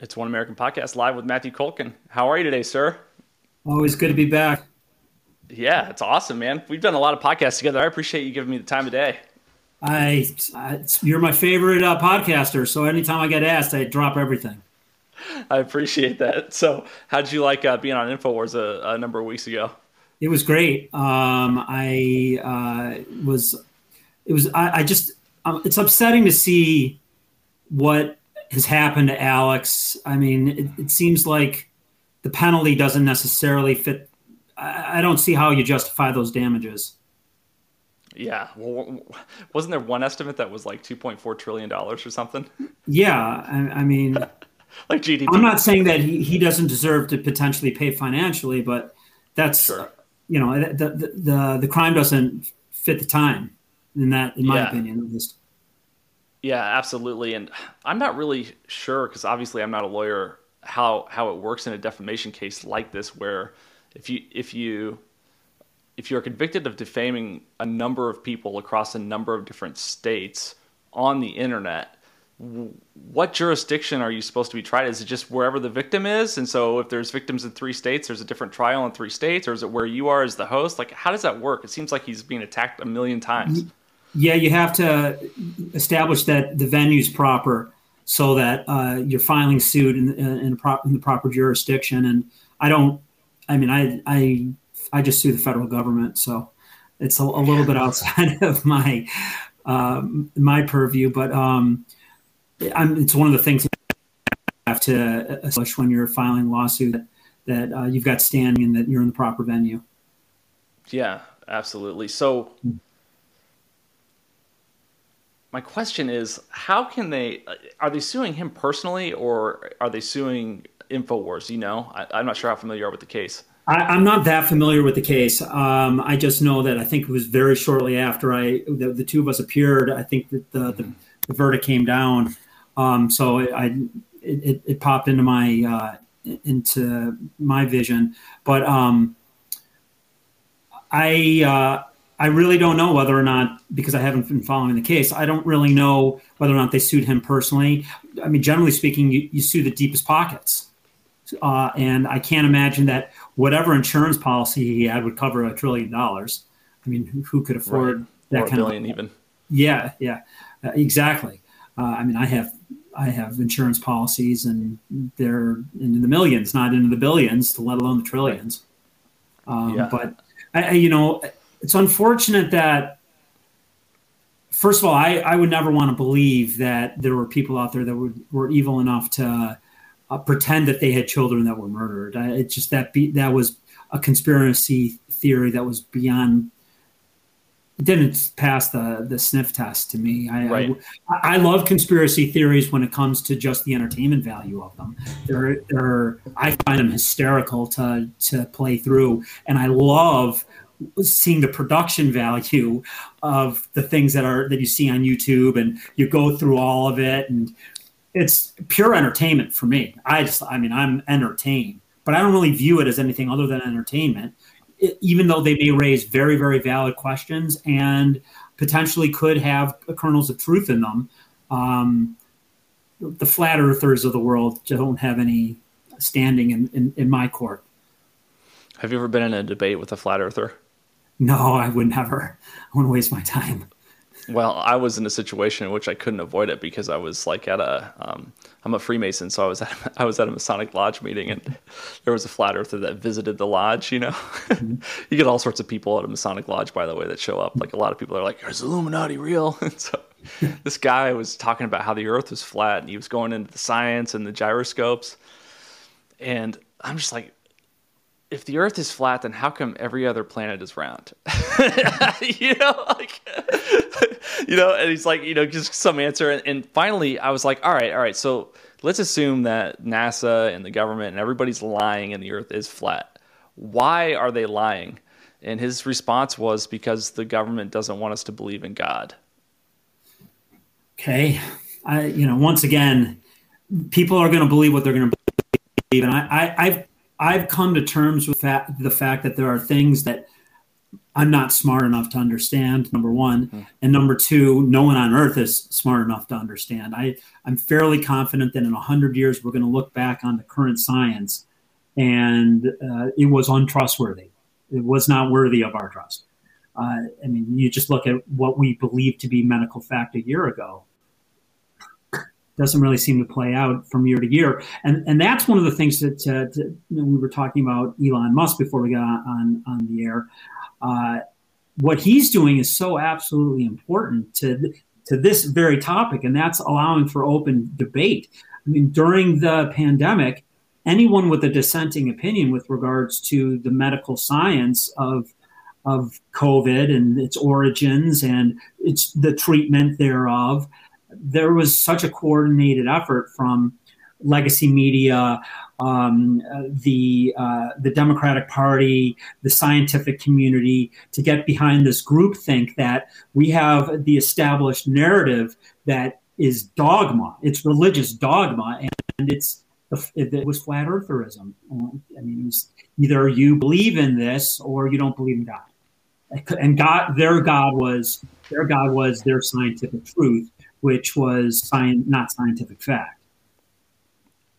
It's One American Podcast live with Matthew Culkin. How are you today, sir? Always good to be back. Yeah, it's awesome, man. We've done a lot of podcasts together. I appreciate you giving me the time of day. I, I you're my favorite uh, podcaster, so anytime I get asked, I drop everything. I appreciate that. So, how did you like uh, being on Infowars a, a, number of weeks ago? It was great. Um, I uh, was, it was. I, I just, um, it's upsetting to see what has happened to Alex. I mean, it, it seems like the penalty doesn't necessarily fit. I, I, don't see how you justify those damages. Yeah, well, wasn't there one estimate that was like two point four trillion dollars or something? Yeah, I, I mean, like GDP. I'm not saying that he, he doesn't deserve to potentially pay financially, but that's sure. you know the, the the the crime doesn't fit the time in that, in my yeah. opinion, at least. Yeah, absolutely. And I'm not really sure because obviously I'm not a lawyer how how it works in a defamation case like this where if you if you if you're convicted of defaming a number of people across a number of different states on the internet what jurisdiction are you supposed to be tried? Is it just wherever the victim is? And so if there's victims in three states there's a different trial in three states or is it where you are as the host? Like how does that work? It seems like he's being attacked a million times yeah, you have to establish that the venue's proper so that uh, you're filing suit in, in, pro- in, the proper jurisdiction. And I don't, I mean, I, I, I just sue the federal government. So it's a, a little bit outside of my, um, my purview, but um, I'm, it's one of the things you have to establish when you're filing a lawsuit that, that uh, you've got standing and that you're in the proper venue. Yeah, absolutely. So, mm my question is how can they are they suing him personally or are they suing infowars? You know I, am not sure how familiar you are with the case. I, am not that familiar with the case. Um, i just know that i think it was very shortly after i the, the two of us appeared i think that the, the, the verdict came down. Um, so it, I, it, it, popped into my uh, into my vision. But um, i uh, I really don't know whether or not, because I haven't been following the case, I don't really know whether or not they sued him personally. I mean, generally speaking, you, you sue the deepest pockets. Uh, and I can't imagine that whatever insurance policy he had would cover a trillion dollars. I mean, who, who could afford right. that or kind billion of even? Yeah, yeah, uh, exactly. Uh, I mean, I have I have insurance policies, and they're in the millions, not into the billions, let alone the trillions. Um, yeah. But I, you know, it's unfortunate that first of all, I, I would never want to believe that there were people out there that were, were evil enough to uh, pretend that they had children that were murdered. I, it's just that be, that was a conspiracy theory that was beyond didn't pass the the sniff test to me. I, right. I, I love conspiracy theories when it comes to just the entertainment value of them. They're, they're I find them hysterical to to play through, and I love seeing the production value of the things that are that you see on YouTube and you go through all of it and it's pure entertainment for me. I just I mean I'm entertained, but I don't really view it as anything other than entertainment. It, even though they may raise very very valid questions and potentially could have kernels of truth in them. Um, the flat earthers of the world don't have any standing in, in, in my court. Have you ever been in a debate with a flat earther? No, I would never. I wouldn't waste my time. Well, I was in a situation in which I couldn't avoid it because I was like at a, um, I'm a Freemason, so I was at, I was at a Masonic lodge meeting, and there was a flat earther that visited the lodge. You know, mm-hmm. you get all sorts of people at a Masonic lodge, by the way, that show up. Like a lot of people are like, "Is Illuminati real?" And so this guy was talking about how the Earth was flat, and he was going into the science and the gyroscopes, and I'm just like, if the Earth is flat, then how come every other planet is round? you know, like, you know, and he's like, you know, just some answer. And, and, finally, I was like, all right, all right. So let's assume that NASA and the government and everybody's lying, and the Earth is flat. Why are they lying? And his response was because the government doesn't want us to believe in God. Okay, I, you know, once again, people are going to believe what they're going to believe, and I, I, I've I've come to terms with that, the fact that there are things that I'm not smart enough to understand, number one. Mm-hmm. And number two, no one on earth is smart enough to understand. I, I'm fairly confident that in 100 years, we're going to look back on the current science and uh, it was untrustworthy. It was not worthy of our trust. Uh, I mean, you just look at what we believed to be medical fact a year ago. Doesn't really seem to play out from year to year, and and that's one of the things that, uh, to, we were talking about Elon Musk before we got on on the air. Uh, what he's doing is so absolutely important to to this very topic, and that's allowing for open debate. I mean, during the pandemic, anyone with a dissenting opinion with regards to the medical science of of COVID and its origins and its the treatment thereof, there was such a coordinated effort from legacy media, um, the uh, the Democratic Party, the scientific community to get behind this group think that we have the established narrative that is dogma. It's religious dogma, and, it's it was flat eartherism. I mean, it was either you believe in this or you don't believe in God. And God, their God was their God was their scientific truth, which was science, not scientific fact.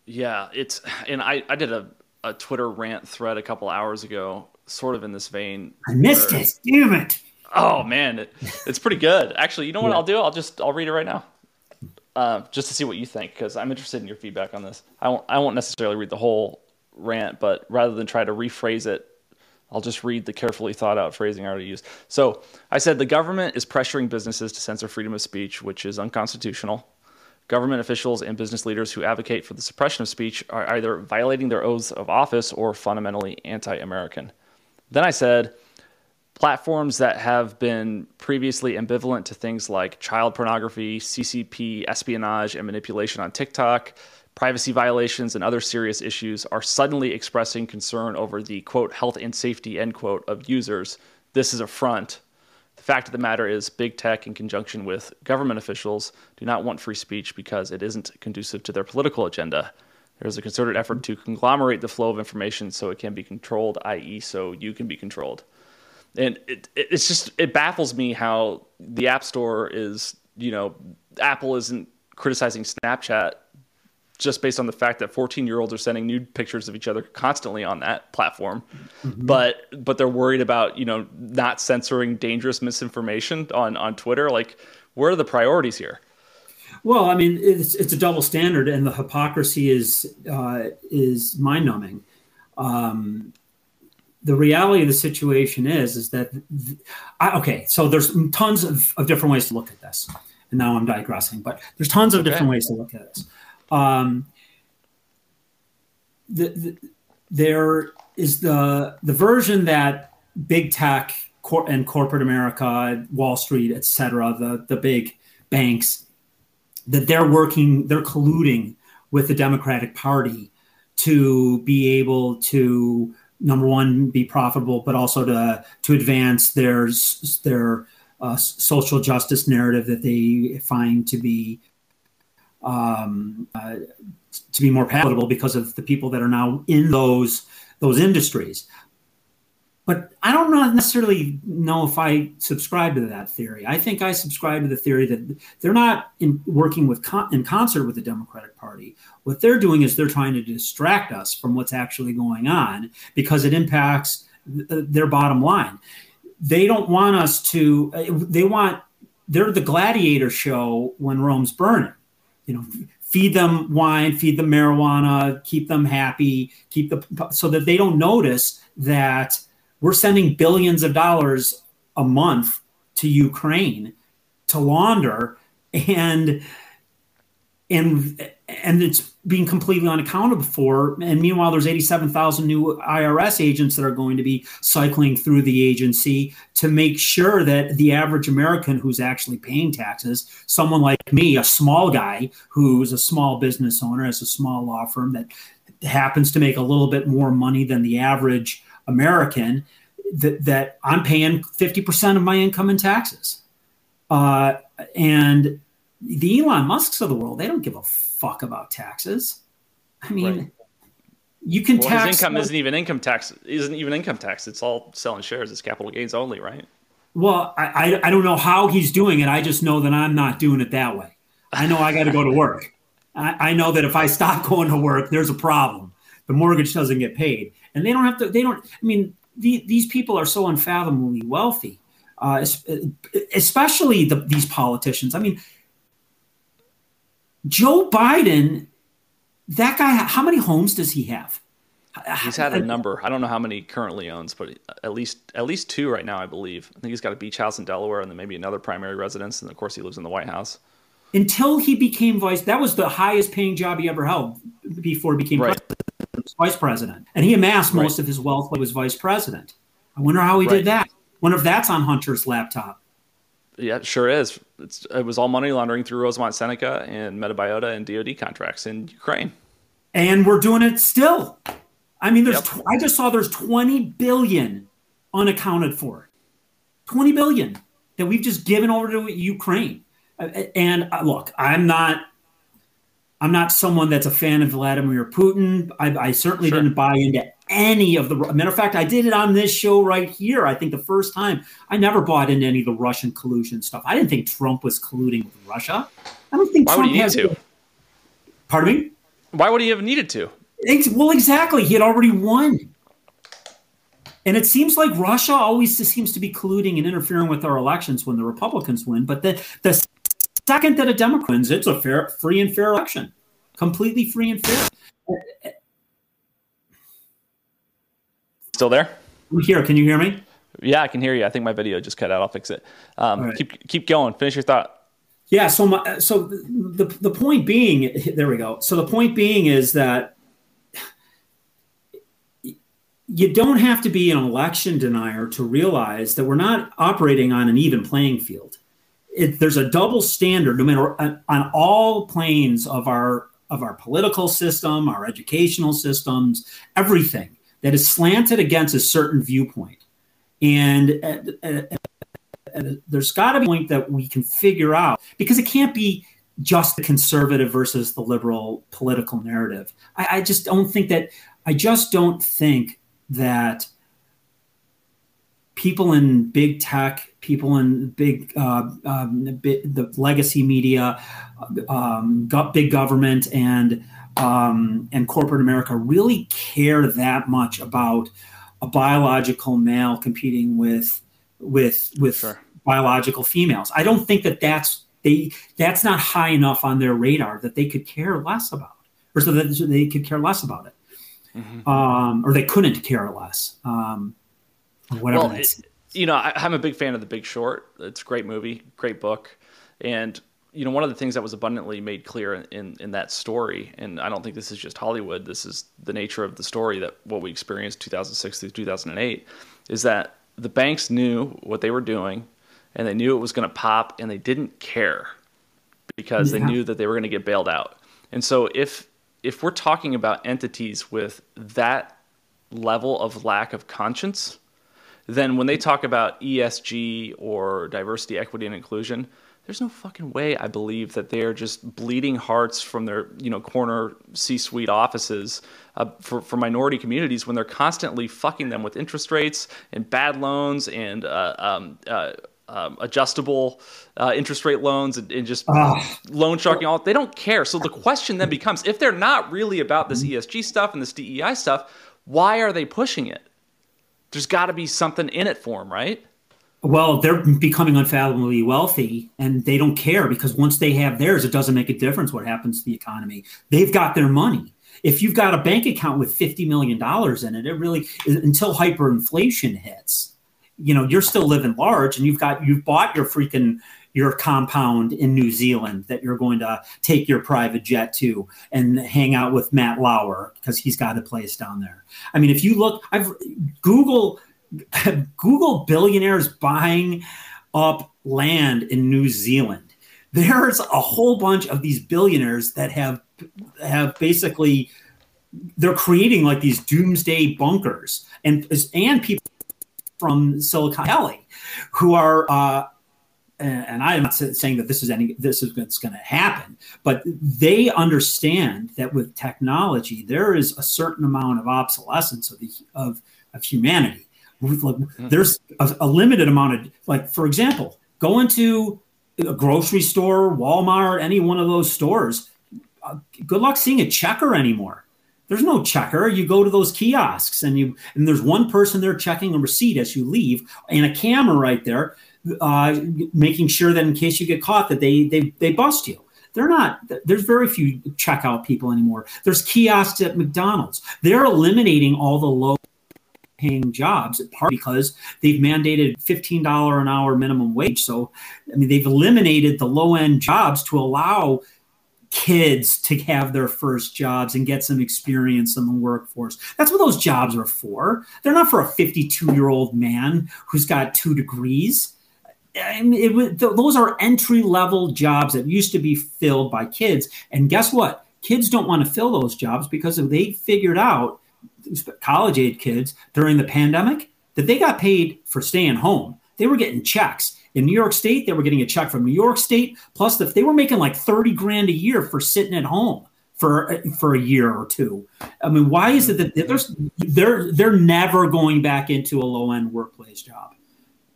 Yeah, it's and I I did a a Twitter rant thread a couple hours ago, sort of in this vein. I missed where, it. Damn it. Oh man, it, it's pretty good. Actually, you know what yeah. I'll do? I'll just I'll read it right now. Uh, just to see what you think because I'm interested in your feedback on this. I won't, I won't necessarily read the whole rant, but rather than try to rephrase it, I'll just read the carefully thought out phrasing I already used. So I said the government is pressuring businesses to censor freedom of speech, which is unconstitutional. Government officials and business leaders who advocate for the suppression of speech are either violating their oaths of office or fundamentally anti American. Then I said, platforms that have been previously ambivalent to things like child pornography, CCP, espionage, and manipulation on TikTok, privacy violations, and other serious issues are suddenly expressing concern over the quote health and safety end quote of users. This is a front. The fact of the matter is, big tech, in conjunction with government officials, do not want free speech because it isn't conducive to their political agenda. There's a concerted effort to conglomerate the flow of information so it can be controlled, i.e., so you can be controlled and it, it's just it baffles me how the app store is you know apple isn't criticizing snapchat just based on the fact that 14 year olds are sending nude pictures of each other constantly on that platform. Mm-hmm. but but they're worried about you know not censoring dangerous misinformation on on twitter. Like where are the priorities here? Well i mean it's it's a double standard and the hypocrisy is uh, is mind numbing um, the reality of the situation is is that I, okay so there's tons of, of different ways to look at this. And now i'm digressing but there's tons of okay. different ways to look at this um, the, the, there is the the version that big tech cor- and corporate america wall street etc the the big banks that they're working they're colluding with the democratic party to be able to number one be profitable, but also to to advance their their uh, social justice narrative that they find to be um, uh, to be more palatable because of the people that are now in those those industries. But I don't necessarily know if I subscribe to that theory. I think I subscribe to the theory that they're not in, working with con- in concert with the Democratic Party. What they're doing is they're trying to distract us from what's actually going on because it impacts th- their bottom line. They don't want us to. They want. They're the gladiator show when Rome's burning. You know, feed them wine, feed them marijuana, keep them happy, keep the so that they don't notice that we're sending billions of dollars a month to Ukraine to launder. And and and it's being completely unaccountable for. And meanwhile, there's 87,000 new IRS agents that are going to be cycling through the agency to make sure that the average American who's actually paying taxes, someone like me, a small guy who's a small business owner, has a small law firm that happens to make a little bit more money than the average American that, that I'm paying 50% of my income in taxes. Uh, and the Elon Musks of the world, they don't give a fuck about taxes. I mean, right. you can well, tax his income isn't even income tax isn't even income tax. It's all selling shares. It's capital gains only right? Well I, I, I don't know how he's doing it. I just know that i'm not doing it that way. I know i got to go to work. I, I know that if i stop going to work there's a problem. The mortgage doesn't get paid. And they don't have to they don't i mean the, these people are so unfathomably wealthy uh, especially the, these politicians. I mean joe biden that guy, how many homes does he have? He's had a number. I don't know how many currently owns, but at least at least two right now, I believe. I think he's got a beach house in Delaware, and then maybe another primary residence, and of course he lives in the White House. Until he became vice, that was the highest paying job he ever held before he became right. president, vice president, and he amassed most right. of his wealth while he was vice president. I wonder how he right. did that. I wonder if that's on Hunter's laptop. Yeah, it sure is. It's, it was all money laundering through Rosemont Seneca and Metabiota and DoD contracts in Ukraine. And we're doing it still. I mean, there's. Yep. Tw- I just saw there's 20 billion unaccounted for. 20 billion that we've just given over to Ukraine. And uh, look, I'm not. I'm not someone that's a fan of Vladimir Putin. I, I certainly sure. didn't buy into any of the matter of fact i did it on this show right here i think the first time. I never bought into any of the russian collusion stuff. I didn't think trump was colluding with russia. I don't think why trump would he need to? Pardon me? Why would he have needed to? Well exactly he had already won. And it seems like russia always seems to be colluding and interfering with our elections when the republicans win but the, the second that a democrat wins it's a fair free and fair election completely free and fair Still there? I'm here. Can you hear me? Yeah, I can hear you. I think my video just cut out. I'll fix it. Um, right. Keep keep going. Finish your thought. Yeah. So my so the the point being, there we go. So the point being is that you don't have to be an election denier to realize that we're not operating on an even playing field. It, there's a double standard no matter on, on all planes of our of our political system, our educational systems, everything that is slanted against a certain viewpoint. And uh, uh, uh, there's got to be a point that we can figure out because it can't be just the conservative versus the liberal political narrative. I, I just don't think that, I just don't think that people in big tech, people in big, uh, um, the legacy media, um, big government, and um, and corporate America really care that much about a biological male competing with with with sure. biological females. I don't think that that's they that's not high enough on their radar that they could care less about, or so that they could care less about it, mm-hmm. um, or they couldn't care less. Um, whatever. Well, it, you know, I, I'm a big fan of The Big Short. It's a great movie, great book, and you know, one of the things that was abundantly made clear in, in, in, that story, and I don't think this is just Hollywood, this is the nature of the story that what we experienced 2006 through 2008, is that the banks knew what they were doing and they knew it was going to pop and they didn't care because yeah. they knew that they were going to get bailed out. And so if if we're talking about entities with that level of lack of conscience, then when they talk about ESG or diversity, equity, and inclusion, there's no fucking way I believe that they're just bleeding hearts from their you know corner C-suite offices uh, for for minority communities when they're constantly fucking them with interest rates and bad loans and uh, um, uh, um, adjustable uh, interest rate loans and, and just loan sharking all they don't care. So the question then becomes if they're not really about this ESG stuff and this DEI stuff why are they pushing it there's got to be something in it for them right well, they're becoming unfathomably wealthy and they don't care because once they have theirs, it doesn't make a difference what happens to the economy. They've got their money. If you've got a bank account with $50 million in it, it really, until hyperinflation hits, you know, you're still living large and you've got, you've bought your freaking, your compound in New Zealand that you're going to take your private jet to and hang out with Matt Lauer because he's got a place down there. I mean, if you look, I've Google Google billionaires buying up land in New Zealand. There's a whole bunch of these billionaires that have have basically they're creating like these doomsday bunkers and and people from Silicon Valley who are uh, and I'm not saying that this is any this is what's going to happen, but they understand that with technology there is a certain amount of obsolescence of the, of of humanity. Mm-hmm. There's a, a limited amount of like, for example, go into a grocery store, Walmart, any one of those stores. Uh, good luck seeing a checker anymore. There's no checker. You go to those kiosks and you and there's one person there checking a receipt as you leave and a camera right there uh, making sure that in case you get caught that they they they bust you. They're not. There's very few checkout people anymore. There's kiosks at McDonald's. They're eliminating all the low paying jobs at part because they've mandated $15 an hour minimum wage so i mean they've eliminated the low end jobs to allow kids to have their first jobs and get some experience in the workforce. That's what those jobs are for. They're not for a 52 year old man who's got two degrees. I mean, it, those are entry level jobs that used to be filled by kids. And guess what? Kids don't want to fill those jobs because they figured out, college age kids during the pandemic, that they got paid for staying home. They were getting checks. In New York State, they were getting a check from New York State. Plus, if they were making like 30 grand a year for sitting at home for for a year or two. I mean, why is it that there's they're they're never going back into a low end workplace job?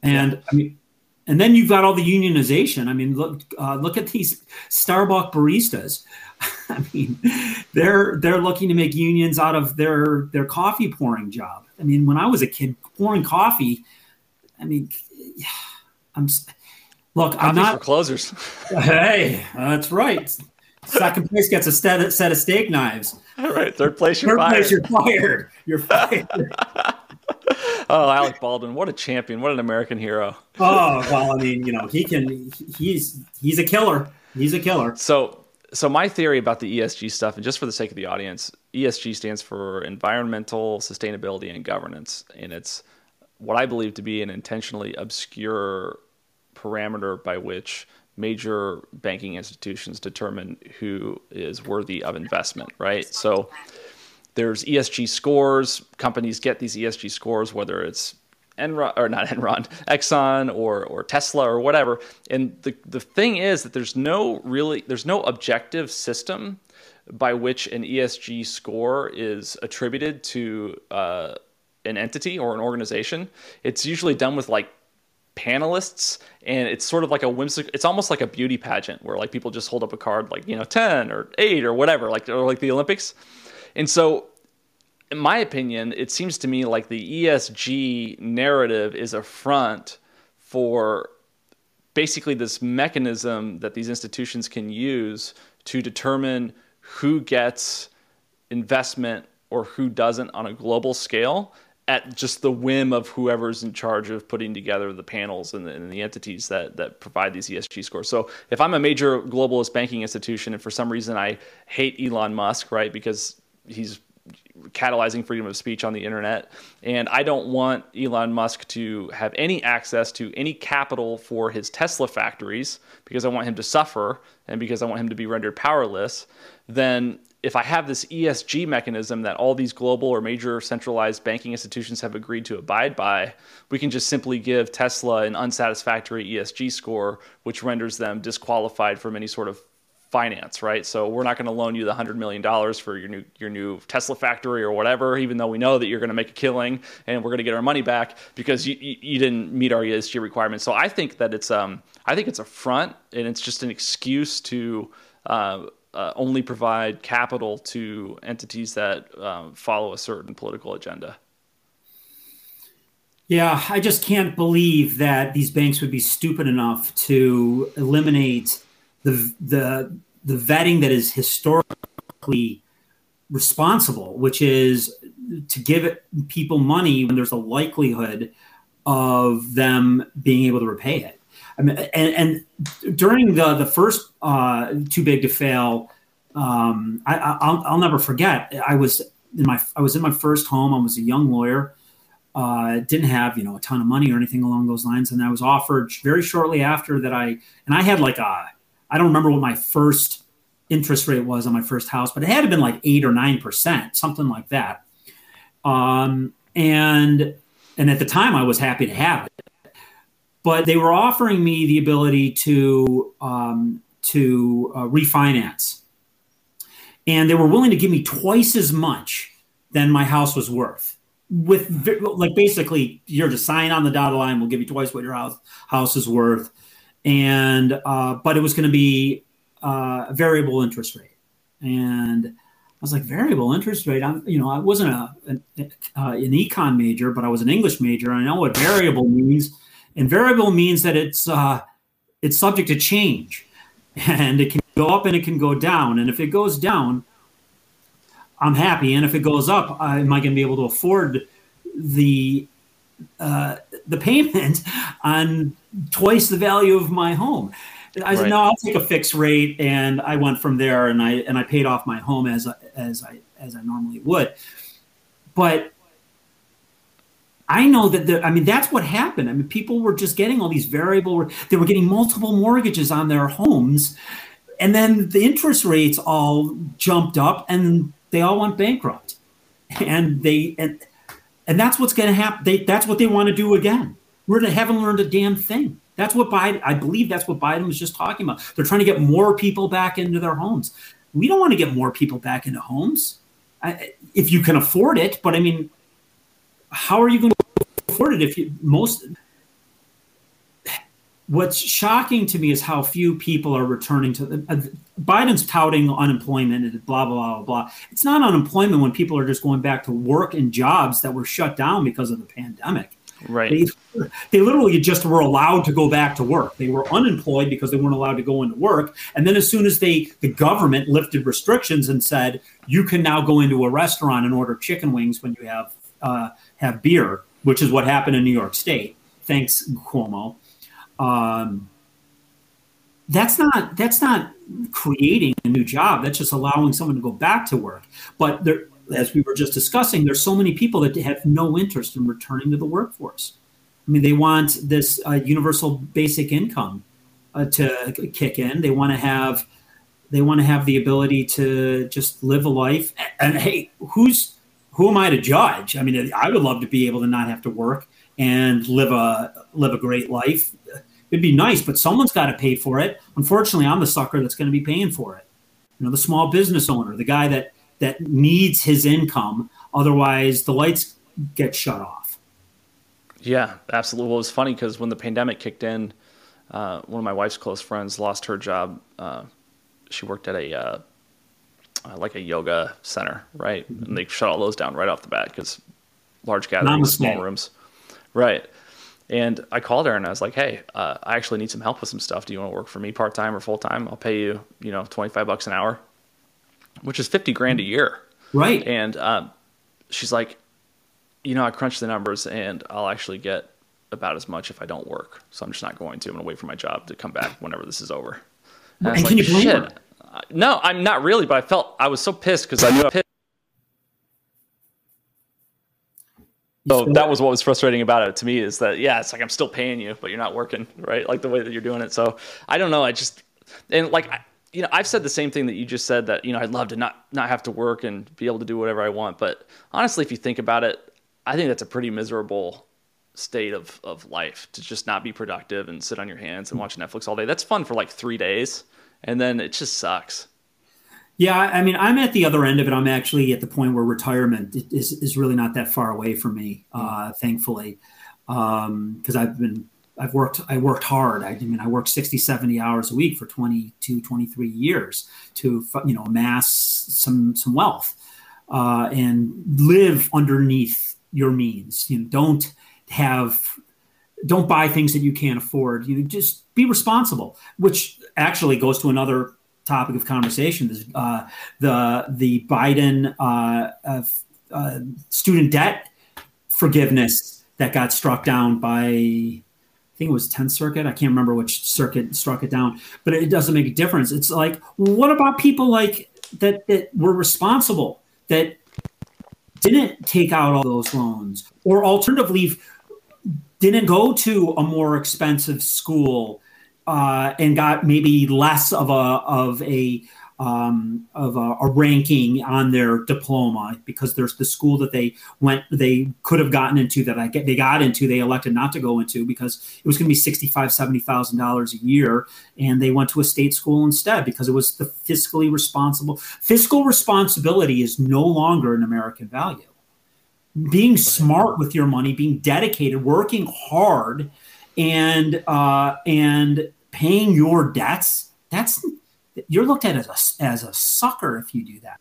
And I mean, and then you've got all the unionization. I mean, look uh, look at these Starbucks baristas. I mean, they're they're looking to make unions out of their their coffee pouring job. I mean, when I was a kid pouring coffee, I mean, I'm look. I'm not for closers. hey, that's right. Second place gets a set, set of steak knives. All right, third place you're third fired. place you're fired. You're fired. Oh, Alec Baldwin, what a champion! What an American hero. Oh well, I mean, you know, he can. He's he's a killer. He's a killer. So, so my theory about the ESG stuff, and just for the sake of the audience, ESG stands for environmental sustainability and governance, and it's what I believe to be an intentionally obscure parameter by which major banking institutions determine who is worthy of investment, right? So there's ESG scores. Companies get these ESG scores, whether it's Enron or not Enron, Exxon or or Tesla or whatever. And the the thing is that there's no really there's no objective system by which an ESG score is attributed to uh, an entity or an organization. It's usually done with like panelists and it's sort of like a whimsical it's almost like a beauty pageant where like people just hold up a card like you know 10 or 8 or whatever like or like the olympics and so in my opinion it seems to me like the esg narrative is a front for basically this mechanism that these institutions can use to determine who gets investment or who doesn't on a global scale at just the whim of whoever's in charge of putting together the panels and the, and the, entities that that provide these ESG scores. So if I'm a major globalist banking institution and for some reason I hate Elon Musk, right, because he's catalyzing freedom of speech on the internet, and I don't want Elon Musk to have any access to any capital for his Tesla factories because I want him to suffer and because I want him to be rendered powerless, then if I have this ESG mechanism that all these global or major centralized banking institutions have agreed to abide by, we can just simply give Tesla an unsatisfactory ESG score, which renders them disqualified from any sort of finance, right? So we're not going to loan you the hundred million dollars for your new your new Tesla factory or whatever, even though we know that you're going to make a killing and we're going to get our money back because you, you, you didn't meet our ESG requirements. So I think that it's um I think it's a front and it's just an excuse to. Uh, uh, only provide capital to entities that um, follow a certain political agenda. Yeah, I just can't believe that these banks would be stupid enough to eliminate the the the vetting that is historically responsible, which is to give people money when there's a likelihood of them being able to repay it. I mean, and, and during the the first uh, too big to fail, um, I, will never forget. I was in my I was in my first home. I was a young lawyer. Uh, didn't have you know a ton of money or anything along those lines, and I was offered very shortly after that. I and I had like a I don't remember what my first interest rate was on my first house, but it had to been like eight or nine percent, something like that. Um, and and at the time, I was happy to have it but they were offering me the ability to um, to uh, refinance, and they were willing to give me twice as much than my house was worth. With like basically, you're to sign on the dotted line. We'll give you twice what your house house is worth, and uh, but it was going to be uh, variable interest rate, and I was like, variable interest rate. I'm, you know, I wasn't a an, uh, an econ major, but I was an English major. I know what variable means, and variable means that it's uh, it's subject to change, and it can go up and it can go down. And if it goes down, I'm happy, and if it goes up, I, am I going to be able to afford the uh, the payment on twice the value of my home? I said, right. no, I'll take a fixed rate, and I went from there, and I and I paid off my home as as I as I normally would. But I know that the, I mean that's what happened. I mean, people were just getting all these variable. They were getting multiple mortgages on their homes, and then the interest rates all jumped up, and they all went bankrupt. And they and and that's what's going to happen. They that's what they want to do again. We're to haven't learned a damn thing. That's what Biden, I believe that's what Biden was just talking about. They're trying to get more people back into their homes. We don't want to get more people back into homes I, if you can afford it. But I mean, how are you going to afford it if you most? What's shocking to me is how few people are returning to the, uh, Biden's touting unemployment and blah, blah, blah, blah. It's not unemployment when people are just going back to work and jobs that were shut down because of the pandemic. Right. They, they literally just were allowed to go back to work. They were unemployed because they weren't allowed to go into work. And then as soon as they the government lifted restrictions and said you can now go into a restaurant and order chicken wings when you have uh, have beer, which is what happened in New York State. Thanks Cuomo. Um, that's not that's not creating a new job. That's just allowing someone to go back to work. But there, as we were just discussing, there's so many people that have no interest in returning to the workforce. I mean, they want this uh, universal basic income uh, to kick in. They want to have they want to have the ability to just live a life. And, and hey, who's who am I to judge? I mean, I would love to be able to not have to work and live a live a great life. It'd be nice, but someone's got to pay for it. Unfortunately, I'm the sucker that's going to be paying for it. You know, the small business owner, the guy that that needs his income. Otherwise, the lights get shut off. Yeah, absolutely. Well, it was funny because when the pandemic kicked in, uh, one of my wife's close friends lost her job. Uh, she worked at a uh, uh like a yoga center, right? Mm-hmm. And they shut all those down right off the bat because large gatherings, small rooms, right? And I called her and I was like, "Hey, uh, I actually need some help with some stuff. Do you want to work for me part time or full time? I'll pay you, you know, twenty five bucks an hour." Which is 50 grand a year. Right. And um, she's like, you know, I crunched the numbers and I'll actually get about as much if I don't work. So I'm just not going to. I'm going to wait for my job to come back whenever this is over. And, and can like, you blame her? No, I'm not really, but I felt I was so pissed because I knew I pissed. So that was what was frustrating about it to me is that yeah, it's like I'm still paying you, but you're not working, right? Like the way that you're doing it. So I don't know. I just and like you know, I've said the same thing that you just said that, you know, I'd love to not, not have to work and be able to do whatever I want. But honestly, if you think about it, I think that's a pretty miserable state of, of life to just not be productive and sit on your hands and watch Netflix all day. That's fun for like three days. And then it just sucks. Yeah. I mean, I'm at the other end of it. I'm actually at the point where retirement is, is really not that far away from me, uh, thankfully. Um, cause I've been I've worked I worked hard. I, I, mean I worked 60 70 hours a week for 22 23 years to you know amass some some wealth uh, and live underneath your means. You know don't have don't buy things that you can't afford. You just be responsible, which actually goes to another topic of conversation. Uh, the the Biden uh, uh, student debt forgiveness that got struck down by think it was 10th Circuit. I can't remember which circuit struck it down, but it doesn't make a difference. It's like, what about people like that that were responsible that didn't take out all those loans, or alternatively, didn't go to a more expensive school uh, and got maybe less of a of a um, of a, a, ranking on their diploma because there's the school that they went they could have gotten into that I get they got into they elected not to go into because it was going to be sixty five seventy thousand dollars a year and they went to a state school instead because it was the fiscally responsible fiscal responsibility is no longer an American value. Being smart with your money, being dedicated, working hard, and uh, and paying your debts that's you're looked at as a, as a sucker if you do that.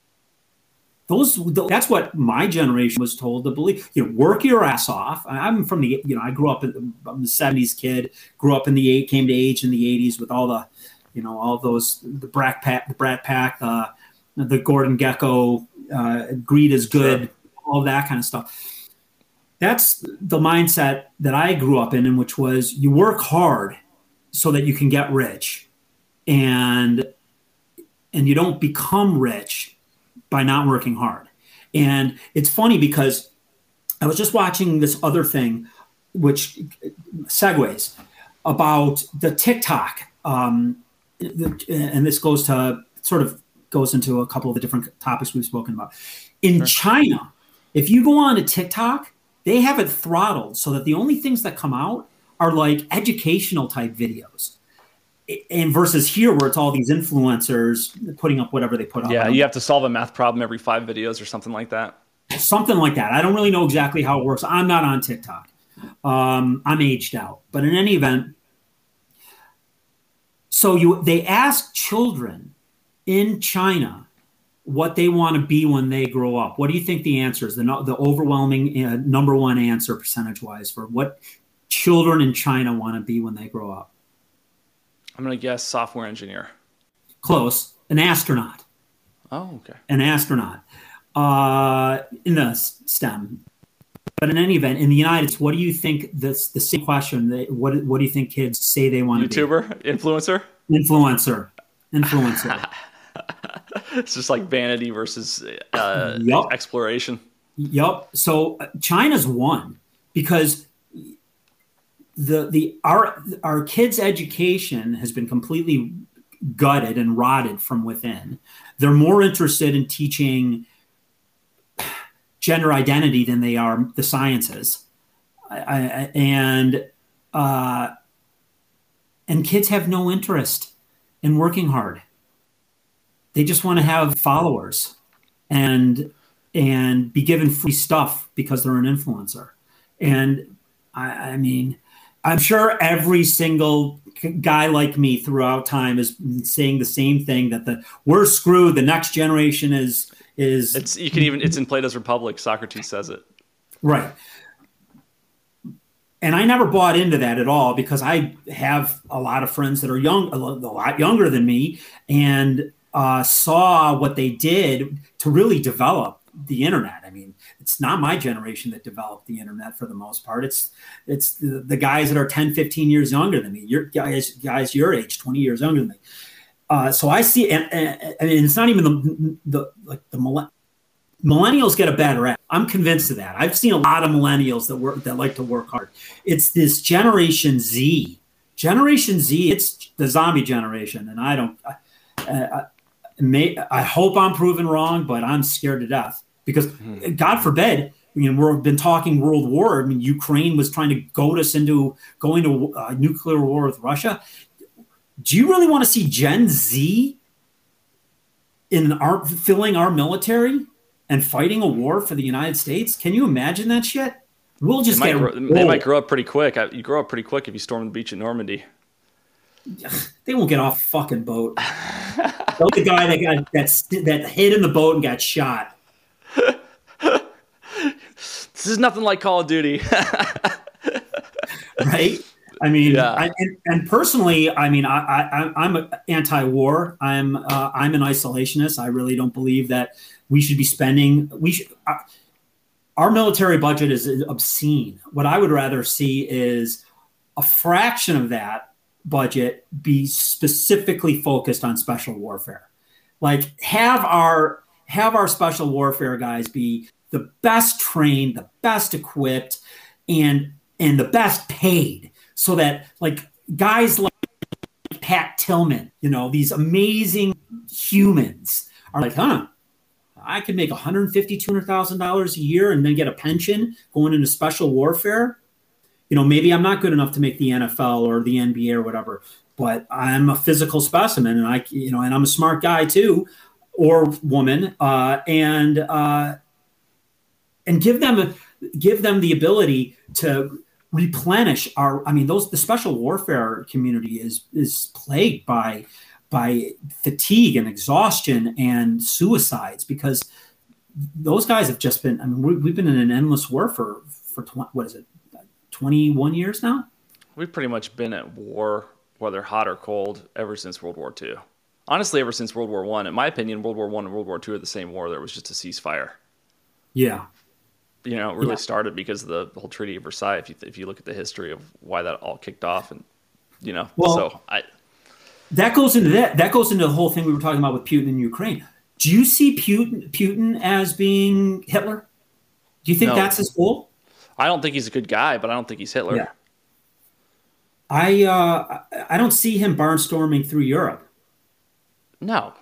Those that's what my generation was told to believe. You know, work your ass off. I'm from the you know I grew up in I'm the '70s kid. Grew up in the eight came to age in the '80s with all the you know all those the Brat Pack, the Brat Pack, uh, the Gordon Gekko, uh, greed is good, sure. all that kind of stuff. That's the mindset that I grew up in, in which was you work hard so that you can get rich, and and you don't become rich by not working hard. And it's funny because I was just watching this other thing, which segues about the TikTok. Um, and this goes to sort of goes into a couple of the different topics we've spoken about. In sure. China, if you go on to TikTok, they have it throttled so that the only things that come out are like educational type videos and versus here where it's all these influencers putting up whatever they put up. Yeah, you have to solve a math problem every five videos or something like that. Something like that. I don't really know exactly how it works. I'm not on TikTok. Um, I'm aged out. But in any event, so you they ask children in China what they want to be when they grow up. What do you think the answer is? The, the overwhelming uh, number one answer percentage wise for what children in China want to be when they grow up? I'm going to guess software engineer. Close. An astronaut. Oh, okay. An astronaut uh, in the STEM. But in any event, in the United States, what do you think? This the same question. what What do you think kids say they want to be? YouTuber, influencer, influencer, influencer. it's just like vanity versus uh, yep. exploration. Yep. So uh, China's won because the the our our kids' education has been completely gutted and rotted from within. They're more interested in teaching gender identity than they are the sciences, I, I, and uh, and kids have no interest in working hard. They just want to have followers and and be given free stuff because they're an influencer. And I, I mean, I'm sure every single guy like me throughout time is saying the same thing that the we're screwed. The next generation is is. It's you can even it's in Plato's Republic. Socrates says it. Right. And I never bought into that at all because I have a lot of friends that are young, a lot younger than me, and uh, saw what they did to really develop the internet. I it's not my generation that developed the internet for the most part. It's it's the, the guys that are 10, 15 years younger than me. Your guys guys your age, 20 years younger than me. Uh, so I see, and, and, and, it's not even the the like the millennials get a bad rap. I'm convinced of that. I've seen a lot of millennials that work that like to work hard. It's this Generation Z. Generation Z. It's the zombie generation, and I don't. I, may, I hope I'm proven wrong, but I'm scared to death because mm-hmm. God forbid, you know, we've been talking world war. I mean, Ukraine was trying to goad us into going to a nuclear war with Russia. Do you really want to see Gen Z in our filling our military and fighting a war for the United States? Can you imagine that shit? We'll just they might, grow, they might grow up pretty quick. You grow up pretty quick if you storm the beach at Normandy. They won't get off fucking boat. the guy that got that that hit in the boat and got shot. This is nothing like Call of Duty. right? I mean, yeah. I, and, and, personally, I mean, I, I, am anti-war. I'm, uh, I'm an isolationist. I really don't believe that we should be spending. We should. Uh, our military budget is obscene. What I would rather see is a fraction of that budget be specifically focused on special warfare. Like have our have our special warfare guys be the best trained, the best equipped, and and the best paid, so that like guys like Pat Tillman, you know, these amazing humans are like, huh, I could make 150, 200,000 dollars a year and then get a pension going into special warfare. You know, maybe I'm not good enough to make the NFL or the NBA or whatever, but I'm a physical specimen, and I, you know, and I'm a smart guy too, or woman, uh, and uh, and give them give them the ability to replenish our. I mean, those the special warfare community is is plagued by by fatigue and exhaustion and suicides because those guys have just been. I mean, we, have been in an endless war for for what is it, twenty one years now. We've pretty much been at war, whether hot or cold, ever since World War II. Honestly, ever since World War One. In my opinion, World War One and World War Two are the same war. There was just a ceasefire. Yeah. You know, it really yeah. started because of the, whole Treaty of Versailles. If you if you look at the history of why that all kicked off, and you know, well, so I that goes into that. That goes into the whole thing we were talking about with Putin in Ukraine. Do you see Putin, Putin as being Hitler? Do you think no. that's his goal? I don't think he's a good guy, but I don't think he's Hitler. Yeah. I uh, I don't see him barnstorming through Europe. No,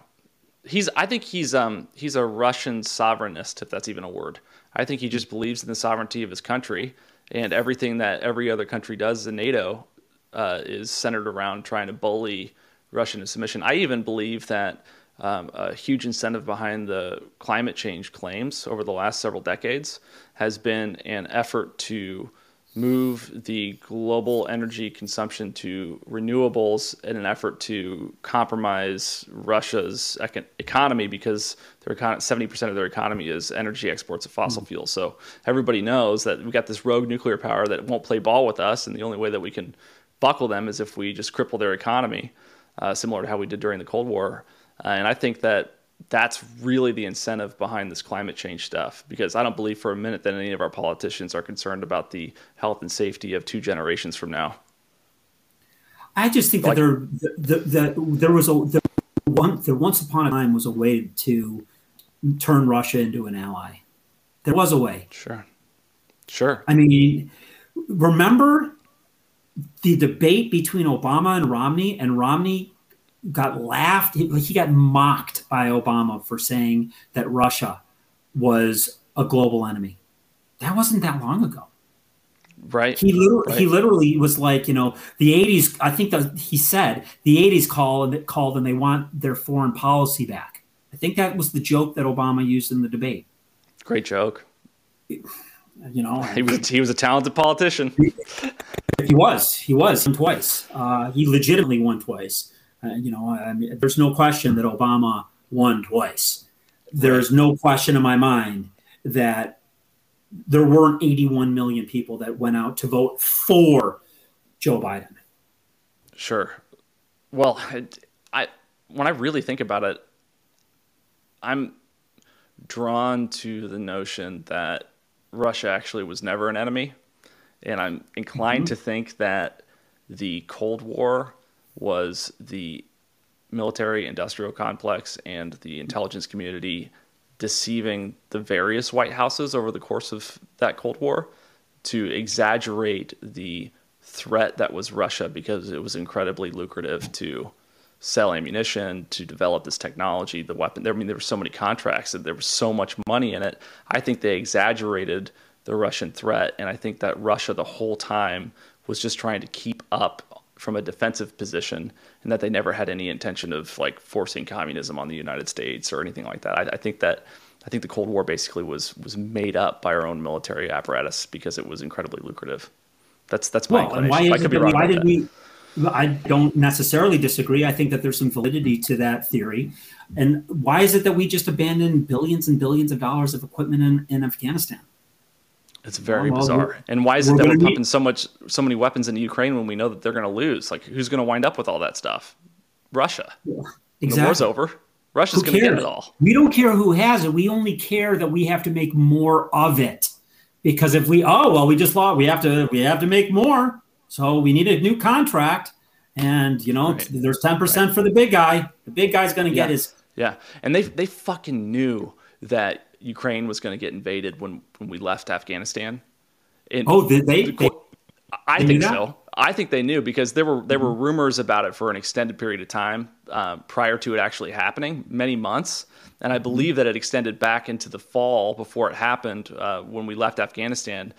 he's. I think he's um he's a Russian sovereignist, if that's even a word. I think he just believes in the sovereignty of his country, and everything that every other country does in NATO uh, is centered around trying to bully Russian submission. I even believe that um, a huge incentive behind the climate change claims over the last several decades has been an effort to move the global energy consumption to renewables in an effort to compromise Russia's econ- economy because their econ- 70% of their economy is energy exports of fossil mm. fuels. So everybody knows that we've got this rogue nuclear power that won't play ball with us, and the only way that we can buckle them is if we just cripple their economy uh, similar to how we did during the Cold War. Uh, and I think that that's really the incentive behind this climate change stuff because I don't believe for a minute that any of our politicians are concerned about the health and safety of two generations from now. I just think like, that there, the, the, there was a the one there once upon a time was a way to turn Russia into an ally. There was a way. Sure. Sure. I mean, remember the debate between Obama and Romney, and Romney got laughed. He, he got mocked by Obama for saying that Russia was a global enemy. That wasn't that long ago. Right. He literally, right. he literally was like, you know, the 80s, I think that he said the 80s called, called and they want their foreign policy back. I think that was the joke that Obama used in the debate. Great joke. You know, he was, he was a talented politician. He was. He was twice. Uh, he legitimately won twice. Uh, you know, I mean, there's no question that Obama won twice. There's no question in my mind that there weren't 81 million people that went out to vote for Joe Biden. Sure. Well, I, I when I really think about it, I'm drawn to the notion that Russia actually was never an enemy. And I'm inclined mm-hmm. to think that the Cold War was the military industrial complex and the intelligence community deceiving the various White Houses over the course of that Cold War to exaggerate the threat that was Russia because it was incredibly lucrative to sell ammunition, to develop this technology, the weapon. I mean, there were so many contracts and there was so much money in it. I think they exaggerated the Russian threat. And I think that Russia the whole time was just trying to keep up from a defensive position and that they never had any intention of like forcing communism on the United States or anything like that. I, I think that I think the Cold War basically was was made up by our own military apparatus because it was incredibly lucrative. That's that's my well, inclination. I could be wrong. Why did we? I don't necessarily disagree. I think that there's some validity to that theory. And why is it that we just abandoned billions and billions of dollars of equipment in, in Afghanistan? It's very well, bizarre. And why is it that we're pumping so much, so many weapons into Ukraine when we know that they're going to lose? Like, who's going to wind up with all that stuff? Russia. Yeah, exactly. The war's over. Russia's going to get it all. We don't care who has it. We only care that we have to make more of it. Because if we, oh well, we just lost. We have to, we have to make more. So we need a new contract. And you know, right. there's ten percent right. for the big guy. The big guy's going to yeah. get his. Yeah, and they they fucking knew that Ukraine was going to get invaded when when we left Afghanistan. And oh, did they? The, they I think so. I think they knew because there were there were mm-hmm. rumors about it for an extended period of time uh, prior to it actually happening, many months, and I mm-hmm. believe that it extended back into the fall before it happened uh, when we left Afghanistan.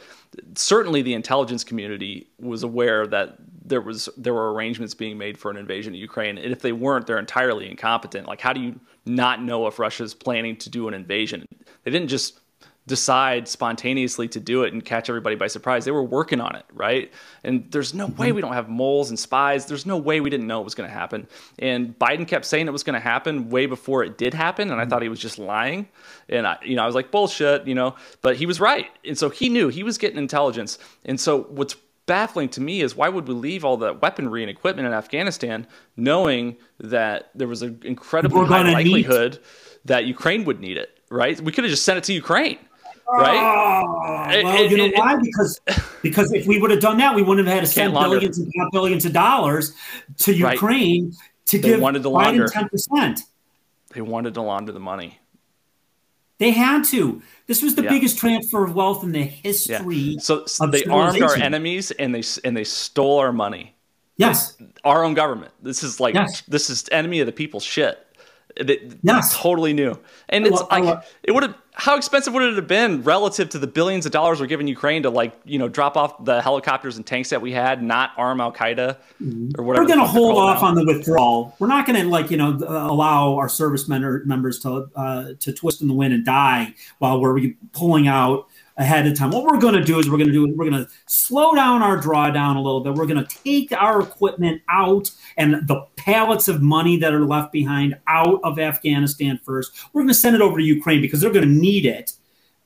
Certainly, the intelligence community was aware that there was there were arrangements being made for an invasion of Ukraine, and if they weren't, they're entirely incompetent. Like, how do you not know if Russia's planning to do an invasion? They didn't just decide spontaneously to do it and catch everybody by surprise. They were working on it, right? And there's no way mm-hmm. we don't have moles and spies. There's no way we didn't know it was going to happen. And Biden kept saying it was going to happen way before it did happen, and I mm-hmm. thought he was just lying. And I, you know, I was like bullshit, you know, but he was right. And so he knew he was getting intelligence. And so what's baffling to me is why would we leave all that weaponry and equipment in Afghanistan knowing that there was an incredibly high likelihood that Ukraine would need it, right? We could have just sent it to Ukraine right? Oh, well, it, you know it, why? Because because if we would have done that, we wouldn't have had to send billions and billions of dollars to Ukraine right. to they give wanted to launder. ten percent. They wanted to launder the money. They had to. This was the yeah. biggest transfer of wealth in the history. Yeah. So, so they armed our enemies and they and they stole our money. Yes, our own government. This is like yes. this is enemy of the people shit. It, yes. totally new. And it's like it would have how expensive would it have been relative to the billions of dollars we're giving Ukraine to like, you know, drop off the helicopters and tanks that we had, not arm Al Qaeda mm-hmm. or whatever. We're going to hold off now. on the withdrawal. We're not going to like, you know, allow our service members to uh, to twist in the wind and die while we're pulling out ahead of time. What we're going to do is we're going to do we're going to slow down our drawdown a little bit. We're going to take our equipment out and the pallets of money that are left behind out of Afghanistan first. We're going to send it over to Ukraine because they're going to need it,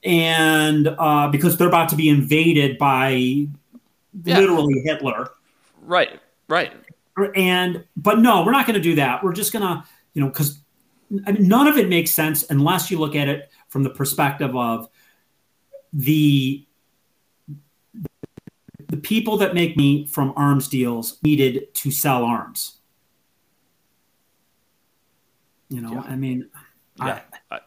and uh, because they're about to be invaded by yeah. literally Hitler. Right. Right. And but no, we're not going to do that. We're just going to you know because I mean, none of it makes sense unless you look at it from the perspective of the the people that make meat from arms deals needed to sell arms. You know, yeah. I mean, yeah. I,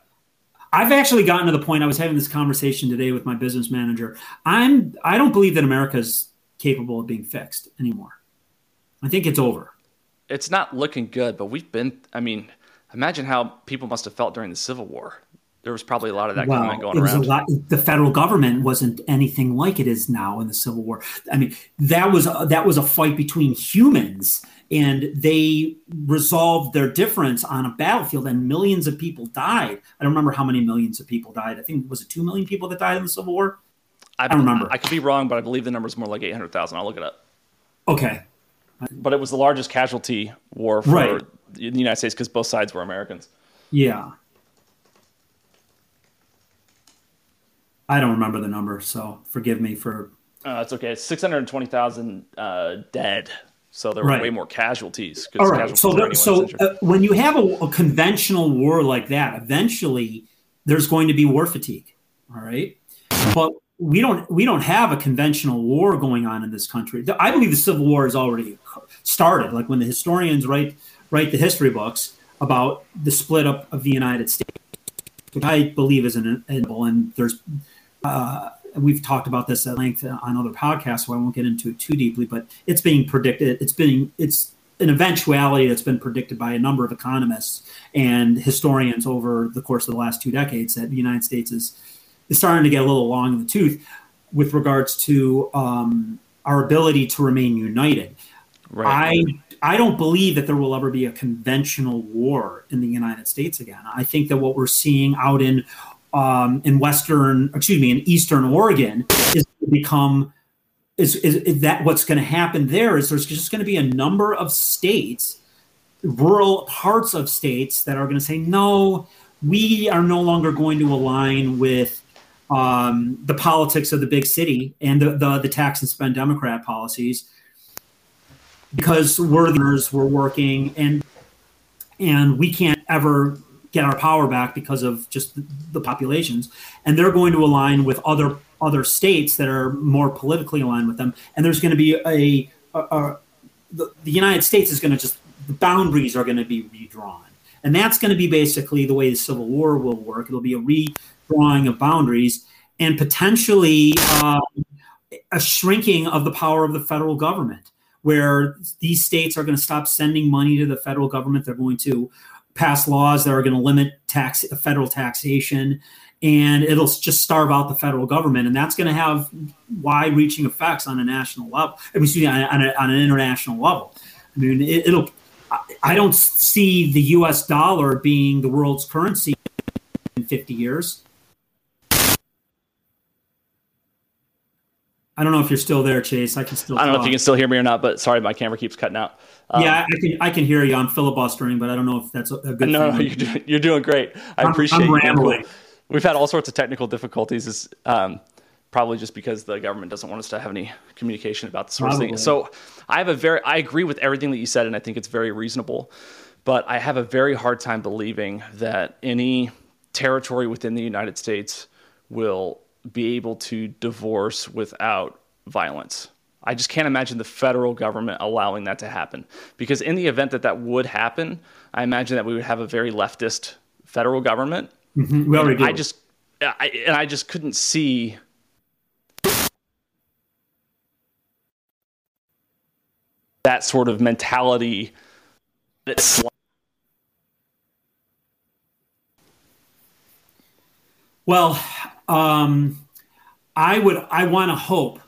I've actually gotten to the point. I was having this conversation today with my business manager. I'm. I don't believe that America is capable of being fixed anymore. I think it's over. It's not looking good, but we've been. I mean, imagine how people must have felt during the Civil War there was probably a lot of that well, going around. Lot, the federal government wasn't anything like it is now in the Civil War. I mean, that was a, that was a fight between humans, and they resolved their difference on a battlefield, and millions of people died. I don't remember how many millions of people died. I think was it two million people that died in the Civil War. I, I don't remember. I could be wrong, but I believe the number is more like eight hundred thousand. I'll look it up. Okay. But it was the largest casualty war for right. the United States because both sides were Americans. Yeah. I don't remember the number, so forgive me for. Uh, it's okay. It's six hundred twenty thousand uh, dead. So there were right. way more casualties. All right. Casualties so, there, so uh, when you have a, a, conventional war like that, eventually there's going to be war fatigue. All right, but we don't we don't have a conventional war going on in this country. I believe the Civil War has already started. Like when the historians write write the history books about the split up of the United States, which I believe is inevitable, and there's uh, we've talked about this at length on other podcasts, so I won't get into it too deeply. But it's being predicted. It's being it's an eventuality that's been predicted by a number of economists and historians over the course of the last two decades that the United States is is starting to get a little long in the tooth with regards to um, our ability to remain united. Right. I I don't believe that there will ever be a conventional war in the United States again. I think that what we're seeing out in um, in Western, excuse me, in Eastern Oregon is become is, is, is that what's going to happen there is there's just going to be a number of states, rural parts of states that are going to say no, we are no longer going to align with um, the politics of the big city and the, the, the tax and spend Democrat policies because we're we're working and and we can't ever get our power back because of just the, populations. And they're going to align with other other states that are more politically aligned with them. And there's going to be a, a, a the, the united states is going to just the boundaries are going to be redrawn. And that's going to be basically the way the civil war will work. It'll be a redrawing of boundaries and potentially um, a shrinking of the power of the federal government, where these states are going to stop sending money to the federal government. They're going to pass laws that are going to limit tax federal taxation and it'll just starve out the federal government, and that's going to have wide-reaching effects on a national level. I mean, on, a, on, an international level. I mean, it, will I don't see the U.S. dollar being the world's currency in 50 years. I don't know if you're still there, Chase. I can still. I don't talk. know if you can still hear me or not, but sorry, my camera keeps cutting out. Um, yeah, I can. I can hear you. I'm filibustering, but I don't know if that's a, good. No, no, you're doing, you're doing great. I I'm, appreciate I'm rambling. you we've had all sorts of technical difficulties. Is um, probably just because the government doesn't want us to have any communication about this sort of thing. So I have a very I agree with everything that you said, and I think it's very reasonable. But I have a very hard time believing that any territory within the United States will be able to divorce without violence. I just can't imagine the federal government allowing that to happen. Because in the event that that would happen, I imagine that we would have a very leftist federal government Mm-hmm. We already I just, I, and I just couldn't see. That sort of mentality. Well, um, I would. I want to hope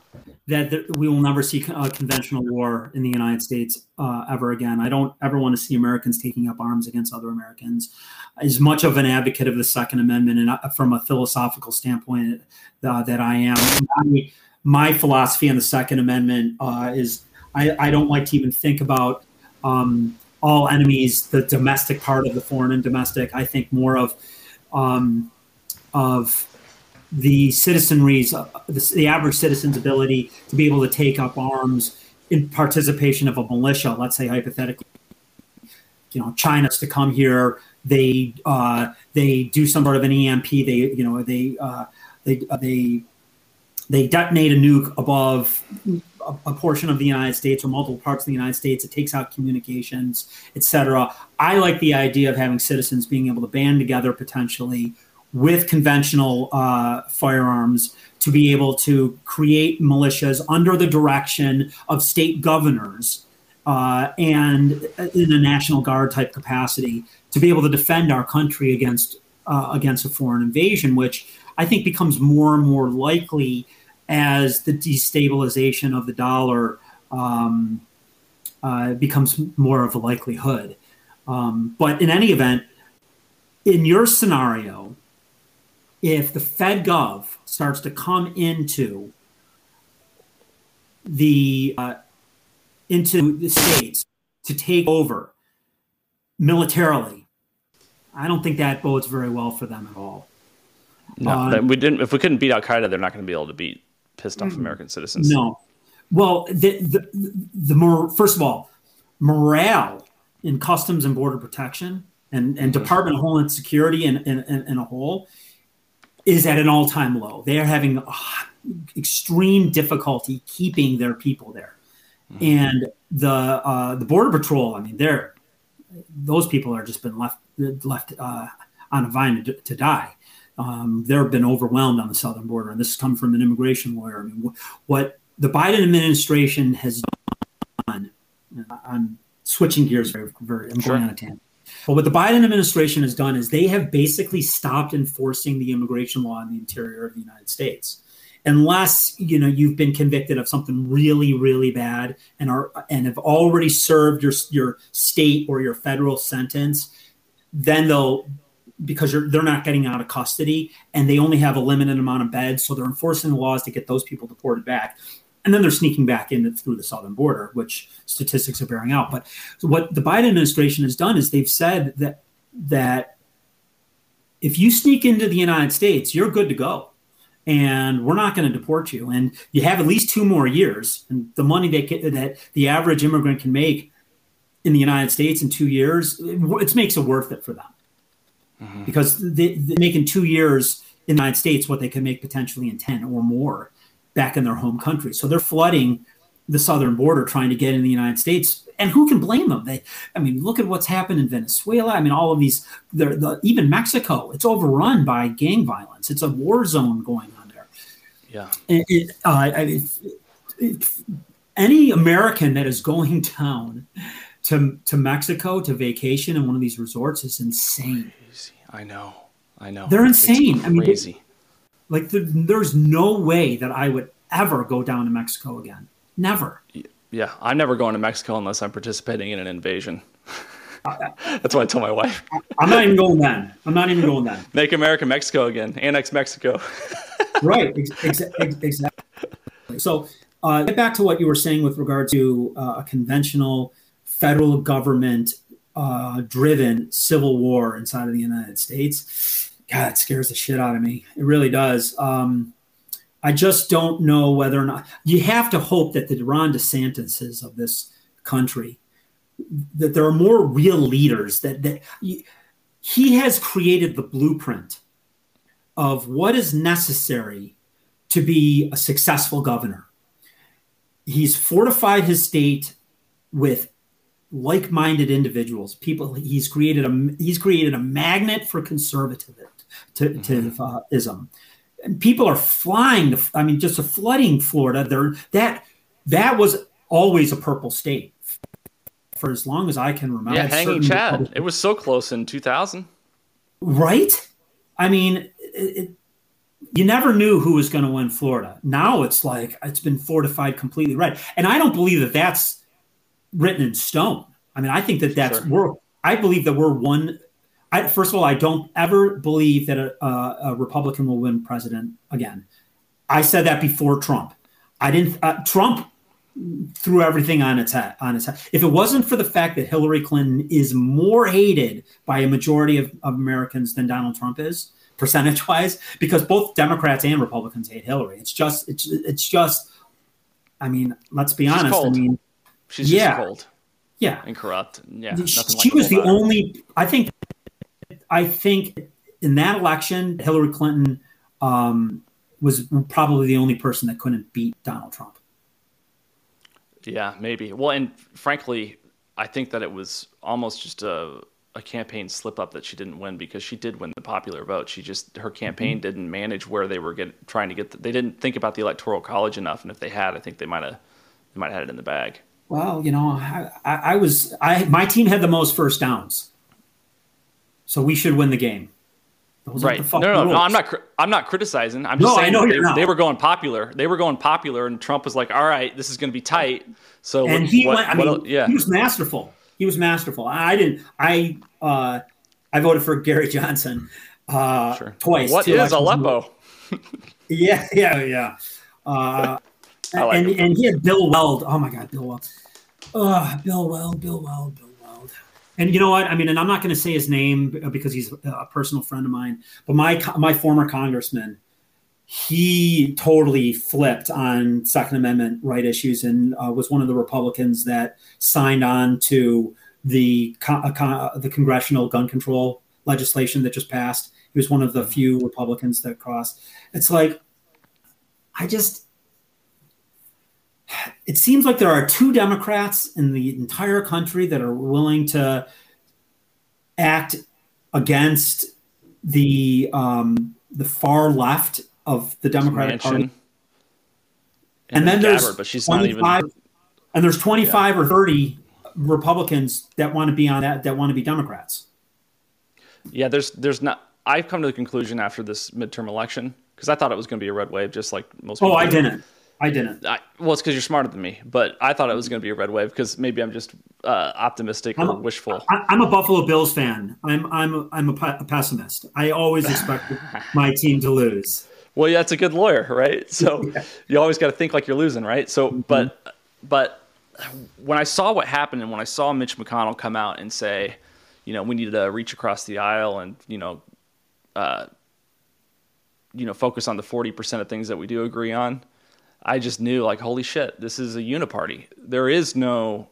that we will never see a conventional war in the United States uh, ever again. I don't ever want to see Americans taking up arms against other Americans. As much of an advocate of the Second Amendment and uh, from a philosophical standpoint uh, that I am, my, my, philosophy on the Second Amendment uh, is I, I, don't like to even think about um, all enemies, the domestic part of the foreign and domestic. I think more of um, of the citizenry's, uh, the, the, average citizen's ability to be able to take up arms in participation of a militia, let's say hypothetically, you know, China's to come here, they uh, they do some sort of an EMP, they you know they uh, they uh, they they detonate a nuke above a, a, portion of the United States or multiple parts of the United States. It takes out communications, etc. I like the idea of having citizens being able to band together potentially with conventional uh, firearms to be able to create militias under the direction of state governors uh, and in a national guard type capacity to be able to defend our country against uh, against a foreign invasion, which I think becomes more and more likely as the destabilization of the dollar um, uh, becomes more of a likelihood. Um, but in any event, in your scenario, if the Fed Gov starts to come into the uh, into the states to take over militarily, I don't think that bodes very well for them at all. No, uh, we didn't. If we couldn't beat Al Qaeda, they're not going to be able to beat pissed off mm-hmm. American citizens. No. Well, the the, the more first of all, morale in Customs and Border Protection and, and mm-hmm. Department of Homeland Security in, in, in, in a whole is at an all time low. They are having uh, extreme difficulty keeping their people there. Mm-hmm. And the uh, the border patrol, I mean, they're those people are just been left left uh, on a vine to, to die. Um, they've been overwhelmed on the southern border, and this has come from an immigration lawyer. I mean, what the Biden administration has done. I'm switching gears very, very. I'm sure. going on a tangent. But what the Biden administration has done is they have basically stopped enforcing the immigration law in the interior of the United States. Unless you know you've been convicted of something really, really bad and are and have already served your your state or your federal sentence, then they'll because they're not getting out of custody and they only have a limited amount of beds, so they're enforcing the laws to get those people deported back and then they're sneaking back in through the southern border, which statistics are bearing out. But what the Biden administration has done is they've said that that if you sneak into the United States, you're good to go, and we're not going to deport you, and you have at least two more years, and the money they can, that the average immigrant can make in the United States in two years, it, it makes it worth it for them, mm-hmm. because they, they make in two years in the United States what they can make potentially in ten or more back in their home country. So they're flooding the southern border trying to get in the United States. And who can blame them? They, I mean, look at what's happened in Venezuela. I mean, all of these, the, even Mexico, it's overrun by gang violence. It's a war zone going on there. Yeah. It, it, uh, it, it, any American that is going down to to Mexico to vacation in one of these resorts is insane. Crazy. I know. I know. They're insane. I mean, they, like the, there's no way that I would ever go down to Mexico again. Never. Yeah, I'm never going to Mexico unless I'm participating in an invasion. That's what I tell my wife. I'm not even going then. I'm not even going then. Make America Mexico again. Annex Mexico. right. Ex- ex- exactly. So, uh, get back to what you were saying with regard to uh, a conventional federal government uh, driven civil war inside of the United States. God, it scares the shit out of me. It really does. Um, I just don't know whether or not you have to hope that the Ron DeSantis's of this country that there are more real leaders that that he has created the blueprint of what is necessary to be a successful governor. He's fortified his state with like-minded individuals. People he's created a he's created a magnet for conservatism to, mm-hmm. uh, ism. And people are flying to I mean just a flooding Florida. There that that was always a purple state for as long as I can remember. Yeah, hanging Chad. It was so close in 2000. Right? I mean, it, it, you never knew who was going to win Florida. Now it's like it's been fortified completely right. And I don't believe that that's written in stone. I mean, I think that that's sure. we're. I believe that we're one. I, first of all, I don't ever believe that a, a, Republican will win president again. I said that before Trump. I didn't. Uh, Trump threw everything on its head on its head. If it wasn't for the fact that Hillary Clinton is more hated by a majority of, of Americans than Donald Trump is, percentage wise, because both Democrats and Republicans hate Hillary. It's just it's it's just I mean, let's be She's honest. Cold. I mean She's yeah, cold. Yeah. And corrupt. Yeah. She, was the only I think I think in that election, Hillary Clinton um, was probably the only person that couldn't beat Donald Trump. Yeah, maybe. Well, and frankly, I think that it was almost just a a campaign slip up that she didn't win because she did win the popular vote. She just her campaign mm-hmm. didn't manage where they were get, trying to get. The, they didn't think about the electoral college enough, and if they had, I think they might have they might have had it in the bag. Well, you know, I, I, I was I my team had the most first downs, so we should win the game. Those right. No, no, no, I'm not. I'm not criticizing. I'm just no, saying they, they, were going popular. They were going popular, and Trump was like, "All right, this is going to be tight." So and what, he what, went. I mean, yeah, he was masterful. He was masterful. I didn't. I uh, I voted for Gary Johnson uh, sure. twice. What is Aleppo? yeah, yeah, yeah. Uh, like and and he had Bill Weld. Oh my God, Bill Weld. Oh, Bill Weld, Bill Weld, Bill and you know what? I mean, and I'm not going to say his name because he's a personal friend of mine, but my my former congressman, he totally flipped on Second Amendment right issues and uh, was one of the Republicans that signed on to the uh, the congressional gun control legislation that just passed. He was one of the few Republicans that crossed. It's like, I just it seems like there are two Democrats in the entire country that are willing to act against the um, the far left of the Democratic Party. And, and then there's but she's not even. And there's 25 yeah. or 30 Republicans that want to be on that that want to be Democrats. Yeah, there's there's not. I've come to the conclusion after this midterm election because I thought it was going to be a red wave, just like most. Oh, I didn't. I didn't. I, well, it's because you're smarter than me, but I thought it was going to be a red wave because maybe I'm just uh, optimistic I'm or a, wishful. I, am a Buffalo Bills fan. I'm I'm a, I'm a, a pessimist. I always expect my team to lose. Well, yeah, that's a good lawyer, right? So yeah. you always got to think like you're losing, right? So, mm-hmm. but but when I saw what happened and when I saw Mitch McConnell come out and say, you know, we need to reach across the aisle and you know, uh, you know, focus on the forty percent of things that we do agree on I just knew like, holy shit, this is a uniparty. There is no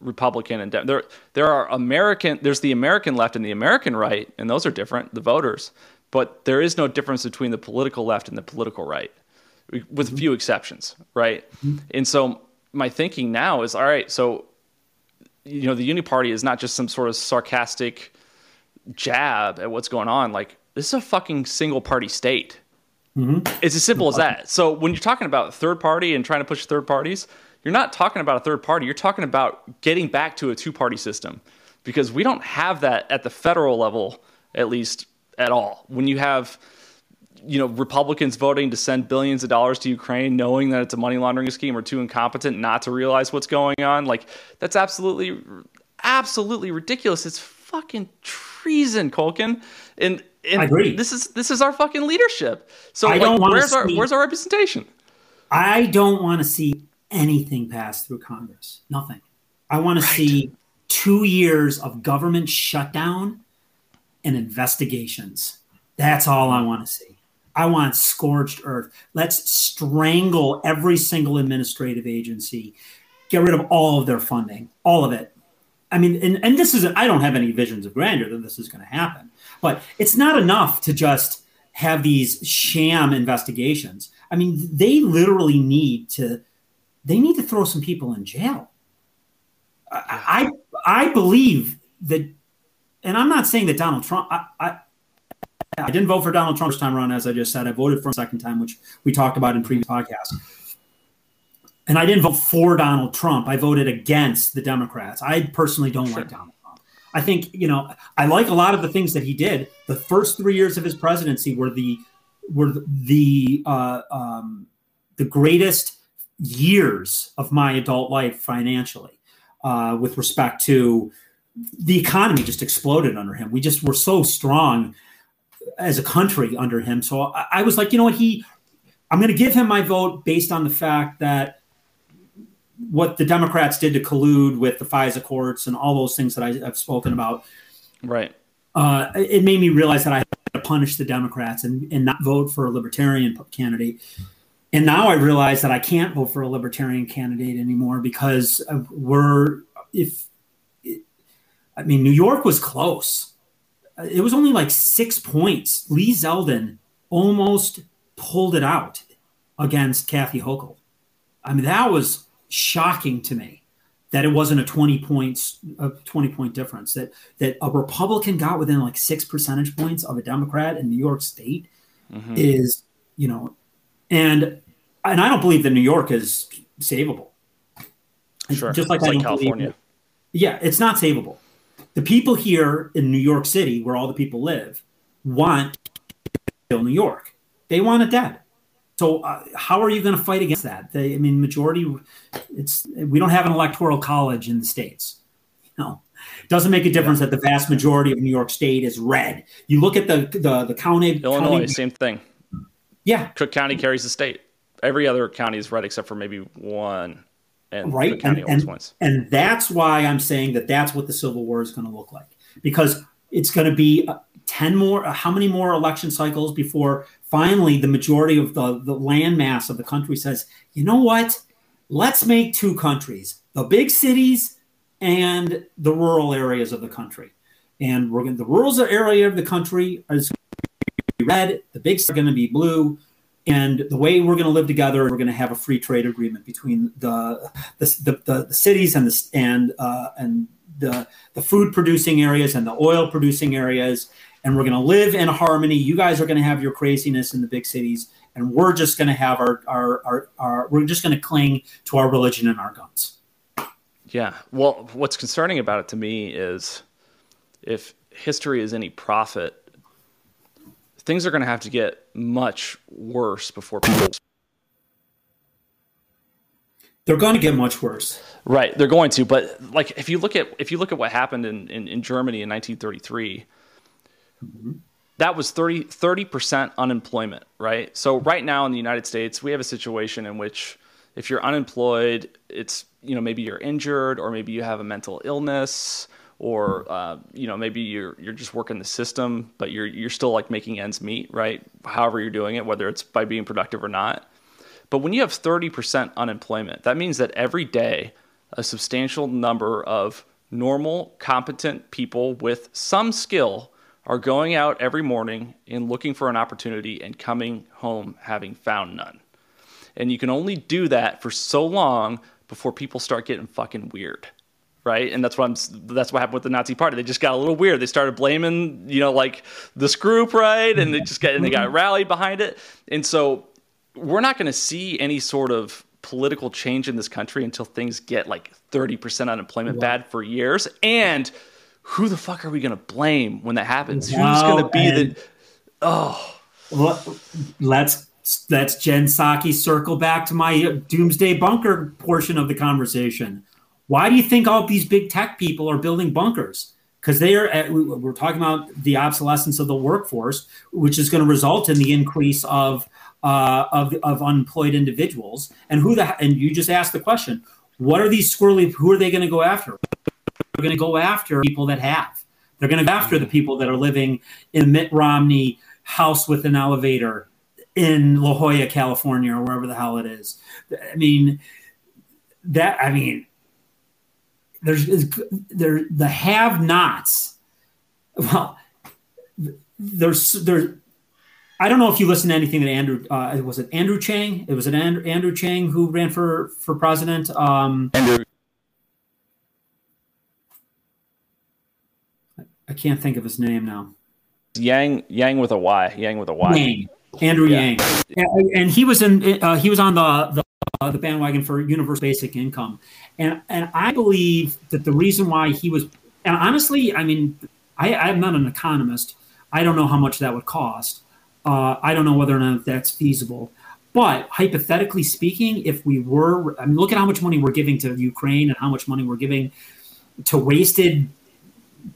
Republican and De- there there are American there's the American left and the American right, and those are different, the voters. But there is no difference between the political left and the political right, with mm-hmm. a few exceptions, right? Mm-hmm. And so my thinking now is, all right, so you know, the Uniparty is not just some sort of sarcastic jab at what's going on. Like this is a fucking single party state Mm-hmm. It's as simple as that. So when you're talking about third party and trying to push third parties, you're not talking about a third party. You're talking about getting back to a two party system because we don't have that at the federal level, at least at all. When you have you know Republicans voting to send billions of dollars to Ukraine, knowing that it's a money laundering scheme, or too incompetent not to realize what's going on. Like that's absolutely, absolutely ridiculous. It's fucking treason, Culkin. And, and I agree. This is this is our fucking leadership. So I like, where's our where's our representation? I don't want to see anything pass through Congress. Nothing. I want right. to see two years of government shutdown and investigations. That's all I want to see. I want scorched earth. Let's strangle every single administrative agency, get rid of all of their funding, all of it. I mean, and, and this is, I don't have any visions of grandeur that this is going to happen, but it's not enough to just have these sham investigations. I mean, they literally need to, they need to throw some people in jail. I, I, I believe that, and I'm not saying that Donald Trump, I, I I didn't vote for Donald Trump time around, as I just said. I voted for him second time, which we talked about in previous podcasts. And I didn't vote for Donald Trump. I voted against the Democrats. I personally don't sure. like Donald. I think, you know, I like a lot of the things that he did. The first three years of his presidency were the were the uh, um, the greatest years of my adult life financially, uh, with respect to the economy just exploded under him. We just were so strong as a country under him. So I, I was like, you know what, he, I'm going to give him my vote based on the fact that what the Democrats did to collude with the FISA courts and all those things that I, have spoken about. Right. Uh, it made me realize that I had to punish the Democrats and, and not vote for a libertarian candidate. And now I realize that I can't vote for a libertarian candidate anymore because we're, if, I mean, New York was close it was only like six points. Lee Zeldin almost pulled it out against Kathy Hochul. I mean, that was shocking to me that it wasn't a 20 points a 20 point difference that that a republican got within like six percentage points of a democrat in new york state mm-hmm. is you know and and i don't believe that new york is savable sure just like, like california believe, yeah it's not savable the people here in New York City, where all the people live, want to kill New York. They want it dead. So uh, how are you going to fight against that? They, I mean, majority. It's we don't have an electoral college in the states. No, it doesn't make a difference that the vast majority of New York State is red. You look at the the, the county. Illinois, county, same thing. Yeah, Cook County carries the state. Every other county is red except for maybe one and right and, and, and, that's why i'm saying that that's what the civil war is going to look like because it's going to be uh, 10 more uh, how many more election cycles before finally the majority of the, the land mass of the country says you know what? Let's make two countries the big cities and the rural areas of the country. And we're going the rural area of the country is red the big are going to be blue and the way we're going to live together, we're going to have a free trade agreement between the the, the, the cities and the and uh, and the the food producing areas and the oil producing areas, and we're going to live in harmony. You guys are going to have your craziness in the big cities, and we're just going to have our our, our, our we're just going to cling to our religion and our guns. Yeah. Well, what's concerning about it to me is if history is any prophet things are going to have to get much worse before people. They're going to get much worse. Right, they're going to. But like, if you look at if you look at what happened in in, in Germany in 1933. Mm-hmm. That was 30 percent unemployment, right? So right now in the United States, we have a situation in which if you're unemployed, it's you know maybe you're injured or maybe you have a mental illness or uh, you know maybe you're you're just working the system, but you're you're still like making ends meet, right? However you're doing it, whether it's by being productive or not. But when you have 30% unemployment, that means that every day a substantial number of normal, competent people with some skill are going out every morning and looking for an opportunity and coming home having found none. And you can only do that for so long before people start getting fucking weird right? And that's what I'm. That's what happened with the Nazi Party. They just got a little weird. They started blaming, you know, like this group, right? And they just got and they got mm-hmm. rallied behind it. And so we're not going to see any sort of political change in this country until things get like 30% unemployment bad for years. And who the fuck are we going to blame when that happens? Who's going to be the oh? Well, let's let's Jen Psaki circle back to my doomsday bunker portion of the conversation. Why do you think all these big tech people are building bunkers? Because they are, at, we're talking about the obsolescence of the workforce, which is going to result in the increase of uh, of, of unemployed individuals. And who the and you just asked the question: What are these squirrely? Who are they going to go after? They're going to go after people that have. They're going to go after the people that are living in Mitt Romney house with an elevator in La Jolla, California, or wherever the hell it is. I mean, that I mean, there's there the have-nots. Well, there's there. I don't know if you listen to anything that Andrew uh, was it Andrew Chang? It was an Andrew, Andrew Chang who ran for for president. Um, Andrew. I can't think of his name now. Yang Yang with a Y. Yang with a Y. Yang. Andrew yeah. Yang, and, and, he was in. Uh, he was on the the, uh, the bandwagon for universal basic income, and and I believe that the reason why he was, and honestly, I mean, I, I'm not an economist. I don't know how much that would cost. Uh, I don't know whether or not that's feasible. But hypothetically speaking, if we were, I mean, look at how much money we're giving to Ukraine and how much money we're giving to wasted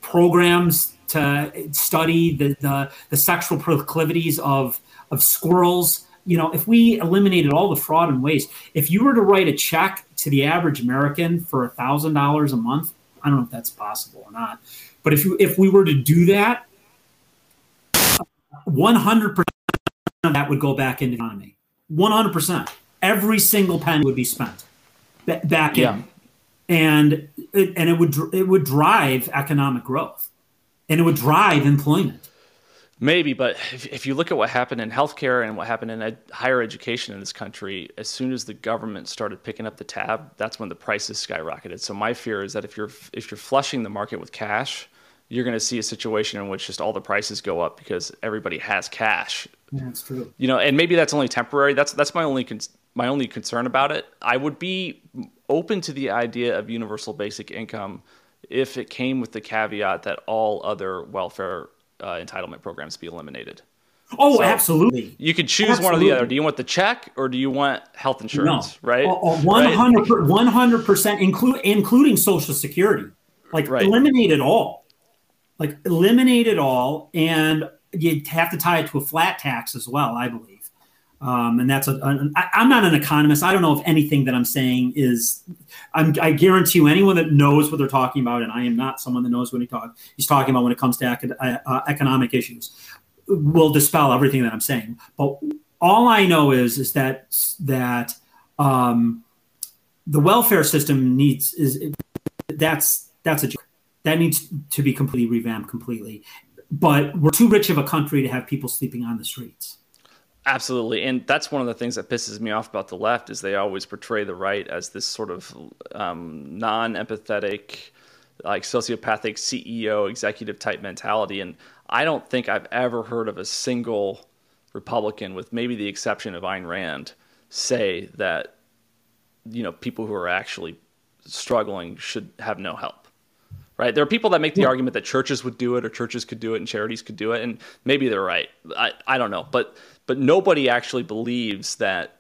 programs to study the, the, the sexual proclivities of of squirrels. You know, if we eliminated all the fraud and waste, if you were to write a check to the average American for a thousand dollars a month, I don't know if that's possible or not, but if you, if we were to do that, one hundred percent of that would go back into the economy. One hundred percent, every single penny would be spent back yeah. And it, and it would it would drive economic growth, and it would drive employment. Maybe, but if, if you look at what happened in healthcare and what happened in ed- higher education in this country, as soon as the government started picking up the tab, that's when the prices skyrocketed. So my fear is that if you're if you're flushing the market with cash, you're going to see a situation in which just all the prices go up because everybody has cash. Yeah, that's true. You know, and maybe that's only temporary. That's that's my only con- my only concern about it. I would be open to the idea of universal basic income if it came with the caveat that all other welfare uh, entitlement programs be eliminated. Oh, so absolutely. You could choose absolutely. one or the other. Do you want the check or do you want health insurance? No. Right. 100 percent, include including Social Security. Like right. eliminate it all. Like eliminate it all, and you'd have to tie it to a flat tax as well. I believe. Um, and that's a, a, I, I'm not an economist. I don't know if anything that I'm saying is. I'm, i guarantee you, anyone that knows what they're talking about, and I am not someone that knows what he talk, he's talking about when it comes to ec- uh, uh, economic issues, will dispel everything that I'm saying. But all I know is is that that um, the welfare system needs is that's that's a that needs to be completely revamped completely. But we're too rich of a country to have people sleeping on the streets. Absolutely, and that's one of the things that pisses me off about the left is they always portray the right as this sort of um, non-empathetic, like sociopathic CEO executive type mentality, and I don't think I've ever heard of a single Republican, with maybe the exception of Ayn Rand, say that you know people who are actually struggling should have no help right? There are people that make the yeah. argument that churches would do it or churches could do it and charities could do it, and maybe they're right. I, I don't know, but but nobody actually believes that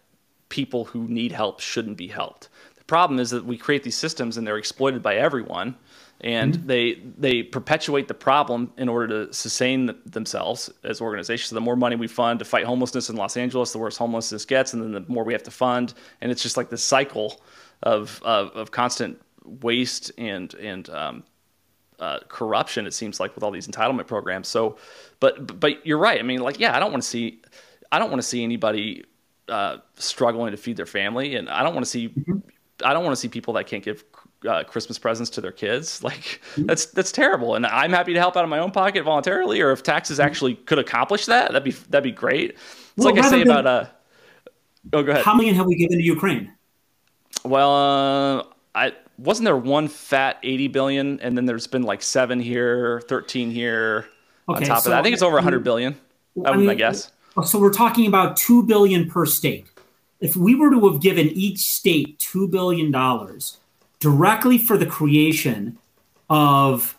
people who need help shouldn't be helped. The problem is that we create these systems and they're exploited by everyone, and mm-hmm. they they perpetuate the problem in order to sustain the, themselves as organizations. So the more money we fund to fight homelessness in Los Angeles, the worse homelessness gets, and then the more we have to fund, and it's just like this cycle of of, of constant waste and and um, uh, corruption. It seems like with all these entitlement programs. So, but but you're right. I mean, like, yeah, I don't want to see I don't want to see anybody uh, struggling to feed their family, and I don't want to see mm-hmm. I don't want to see people that can't give uh, Christmas presents to their kids. Like mm-hmm. that's that's terrible. And I'm happy to help out of my own pocket voluntarily, or if taxes mm-hmm. actually could accomplish that, that'd be that'd be great. It's well, like I say about uh. Oh, go ahead. How many have we given to Ukraine? Well, uh, I wasn't there one fat 80 billion and then there's been like seven here 13 here okay, on top so, of that i think it's over 100 billion I, mean, I guess so we're talking about 2 billion per state if we were to have given each state $2 billion directly for the creation of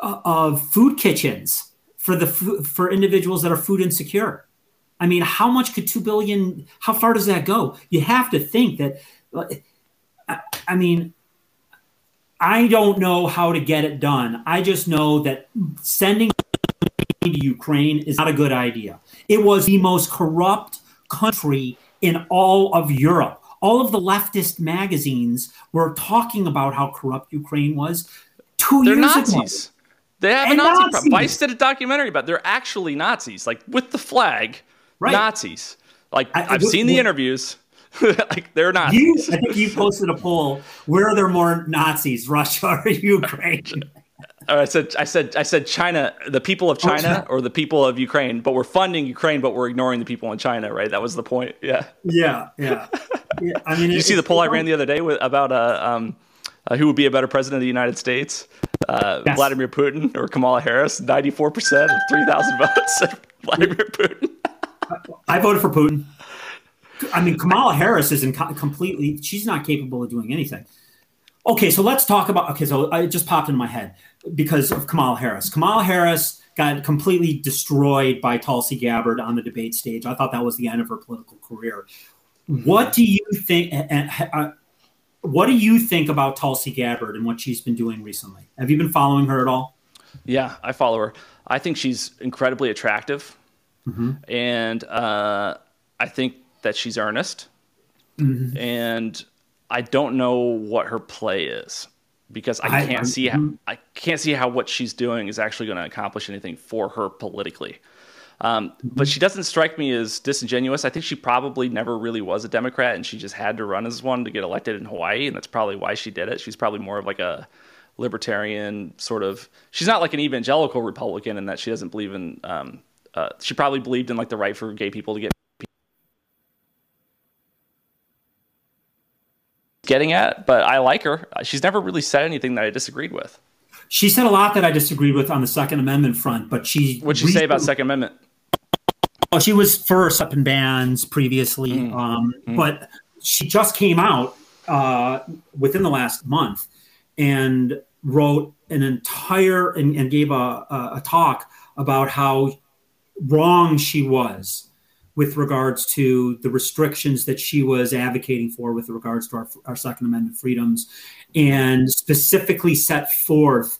of food kitchens for the for individuals that are food insecure i mean how much could 2 billion how far does that go you have to think that I mean, I don't know how to get it done. I just know that sending to Ukraine is not a good idea. It was the most corrupt country in all of Europe. All of the leftist magazines were talking about how corrupt Ukraine was 2 They're years Nazis. ago. They have and a Nazi Nazis. Vice did a documentary about. It. They're actually Nazis, like with the flag, right. Nazis. Like I, have seen the interviews. like they're not. You, I think you posted a poll. Where are there more Nazis, Russia or Ukraine? Oh, I said, I said, I said, China, the people of China or the people of Ukraine, but we're funding Ukraine, but we're ignoring the people in China, right? That was the point. Yeah. Yeah, yeah. yeah. I mean, you see the poll I ran the other day with, about uh, um, uh, who would be a better president of the United States, uh, yes. Vladimir Putin or Kamala Harris? Ninety-four percent of three thousand votes Vladimir Putin. I voted for Putin. I mean, Kamala Harris isn't completely. She's not capable of doing anything. Okay, so let's talk about. Okay, so it just popped in my head because of Kamala Harris. Kamala Harris got completely destroyed by Tulsi Gabbard on the debate stage. I thought that was the end of her political career. What do you think? Uh, what do you think about Tulsi Gabbard and what she's been doing recently? Have you been following her at all? Yeah, I follow her. I think she's incredibly attractive, mm-hmm. and uh, I think that she's earnest, mm-hmm. and I don't know what her play is because I, can't I, see how, mm-hmm. I can't see how what she's doing is actually going to accomplish anything for her politically. Um, mm-hmm. but she doesn't strike me as disingenuous. I think she probably never really was a Democrat, and she just had to run as one to get elected in Hawaii, and that's probably why she did it. She's probably more of like a libertarian sort of. She's not like an evangelical Republican in that she doesn't believe in. Um, uh, she probably believed in like the right for gay people to get getting at, but I like her. She's never really said anything that I disagreed with. She said a lot that I disagreed with on the Second Amendment front, but she. What'd she say about Second Amendment? Well, she was first up in bans previously, mm. Um, mm. but she just came out uh, within the last month and wrote an entire and, and gave a, a, a talk about how wrong she was with regards to the restrictions that she was advocating for with regards to our, our Second Amendment freedoms, and specifically set forth,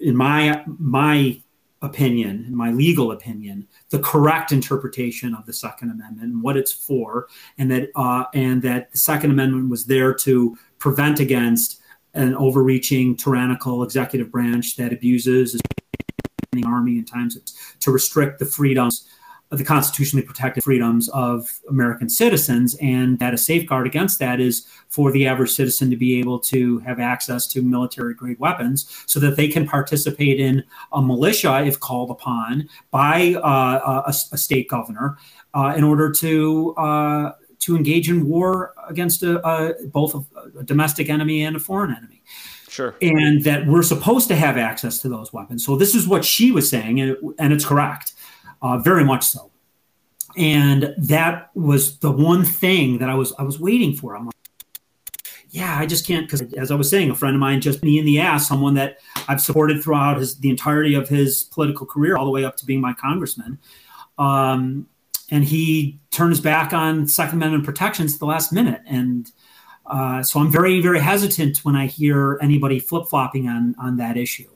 in my my opinion, in my legal opinion, the correct interpretation of the Second Amendment and what it's for, and that uh, and that the Second Amendment was there to prevent against an overreaching tyrannical executive branch that abuses the army in times to restrict the freedoms the constitutionally protected freedoms of American citizens, and that a safeguard against that is for the average citizen to be able to have access to military grade weapons so that they can participate in a militia if called upon by uh, a, a, state governor uh, in order to. Uh, to engage in war against a, a, both a domestic enemy and a foreign enemy. Sure. And that we're supposed to have access to those weapons. So this is what she was saying, and, it, and it's correct uh, very much so. And that was the one thing that I was I was waiting for. I'm like, yeah, I just can't because as I was saying, a friend of mine just me in the ass, someone that I've supported throughout his the entirety of his political career, all the way up to being my congressman. Um, and he turns back on Second Amendment protections at the last minute. And uh, so I'm very, very hesitant when I hear anybody flip flopping on on that issue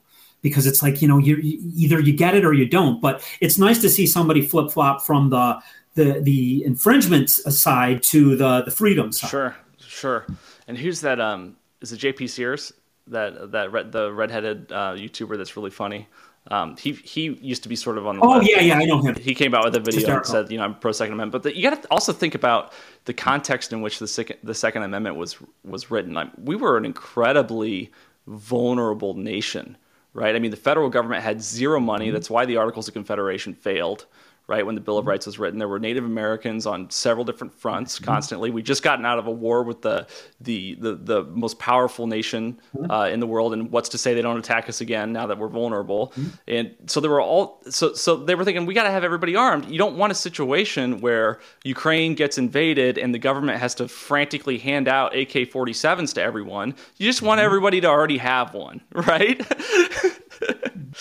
because it's like you know you either you get it or you don't. But it's nice to see somebody flip flop from the the the infringement side to the the freedom side. Sure, sure. And who's that? Um, is it JP Sears? That that red, the redheaded uh, YouTuber that's really funny. Um, he he used to be sort of on the. Oh left. yeah, yeah, I know him. He came out with a video that said, you know, I'm pro Second Amendment, but the, you got to also think about the context in which the second the Second Amendment was was written. Like, we were an incredibly vulnerable nation right? I mean, the federal government had zero money. Mm-hmm. That's why the Articles of Confederation failed, right? When the Bill of Rights was written, there were Native Americans on several different fronts mm-hmm. constantly. We just gotten out of a war with the the the, the most powerful nation mm-hmm. uh, in the world, and what's to say they don't attack us again now that we're vulnerable? Mm-hmm. And so there were all so so they were thinking we got to have everybody armed. You don't want a situation where Ukraine gets invaded and the government has to frantically hand out AK-47s to everyone. You just want everybody to already have one, right?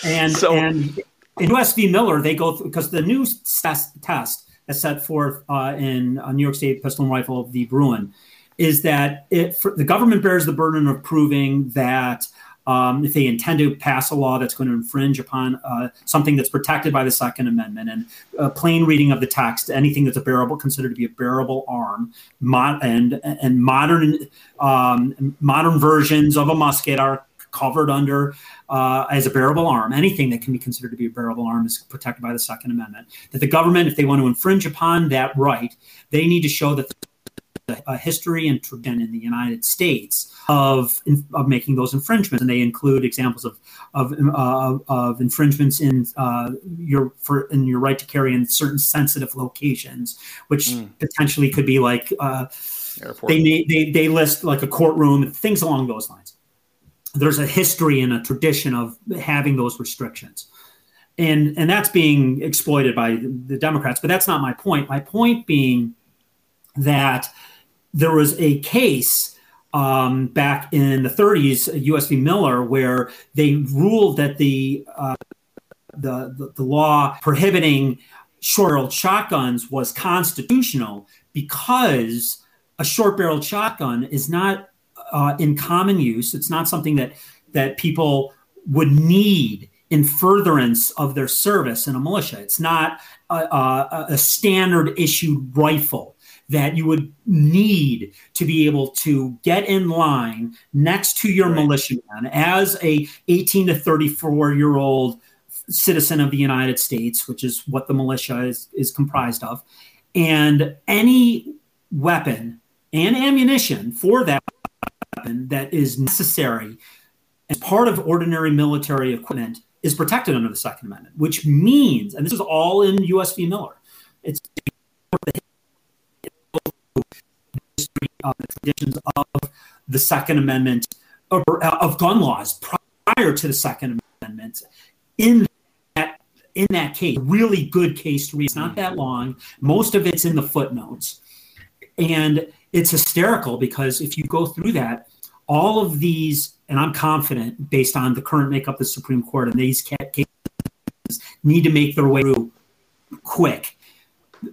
and so. And- in US v. Miller, they go because the new test, test as set forth uh, in uh, New York State Pistol and Rifle v. Bruen is that it, for, the government bears the burden of proving that um, if they intend to pass a law that's going to infringe upon uh, something that's protected by the Second Amendment and a plain reading of the text, anything that's a bearable, considered to be a bearable arm, and and modern um, modern versions of a musket are covered under uh, as a bearable arm. Anything that can be considered to be a bearable arm is protected by the Second Amendment. That the government, if they want to infringe upon that right, they need to show that a history and tradition in the United States of of making those infringements, and they include examples of of, uh, of infringements in uh, your for in your right to carry in certain sensitive locations, which mm. potentially could be like uh, they, they they list like a courtroom, things along those lines there's a history and a tradition of having those restrictions. And and that's being exploited by the democrats but that's not my point. My point being that there was a case um, back in the 30s us v. Miller where they ruled that the uh, the, the, the law prohibiting short-barreled shotguns was constitutional because a short-barreled shotgun is not uh, in common use. It's not something that that people would need in furtherance of their service in a militia. It's not a, a, a standard issued rifle that you would need to be able to get in line next to your right. militiaman as a 18 to 34 year old citizen of the United States, which is what the militia is, is comprised of. And any weapon and ammunition for that weapon that is necessary as part of ordinary military equipment is protected under the Second Amendment, which means, and this is all in U.S. v. Miller, it's of the traditions of the Second Amendment of, of gun laws prior to the Second Amendment. In that in that case, really good case to read. It's not that long. Most of it's in the footnotes, and it's hysterical because if you go through that, all of these, and I'm confident based on the current makeup of the Supreme Court, and these cases need to make their way through quick.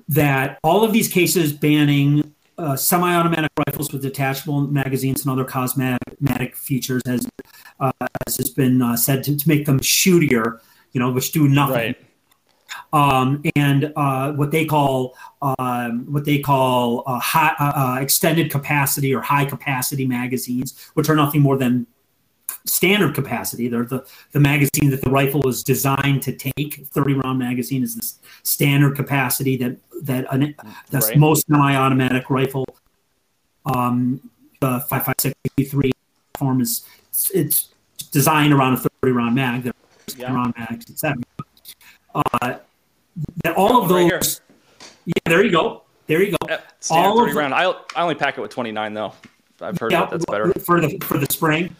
That all of these cases banning uh, semi-automatic rifles with detachable magazines and other cosmetic features has, uh, as has been uh, said to, to, make them shootier, you know, which do nothing. Right um, and uh, what they call um, what they call uh, high, uh, uh, extended capacity or high capacity magazines, which are nothing more than standard capacity. They're the, the magazine that the rifle is designed to take. 30 round magazine is the standard capacity that that an, that's right. most semi-automatic rifle. Um, the 5.56 form is it's designed around a 30 round mag. They're yeah. round mags, etc. Uh, that all of those. Right yeah, there you go. There you go. all of round. I I only pack it with 29 though. I've heard yeah, that that's better for the for the spring.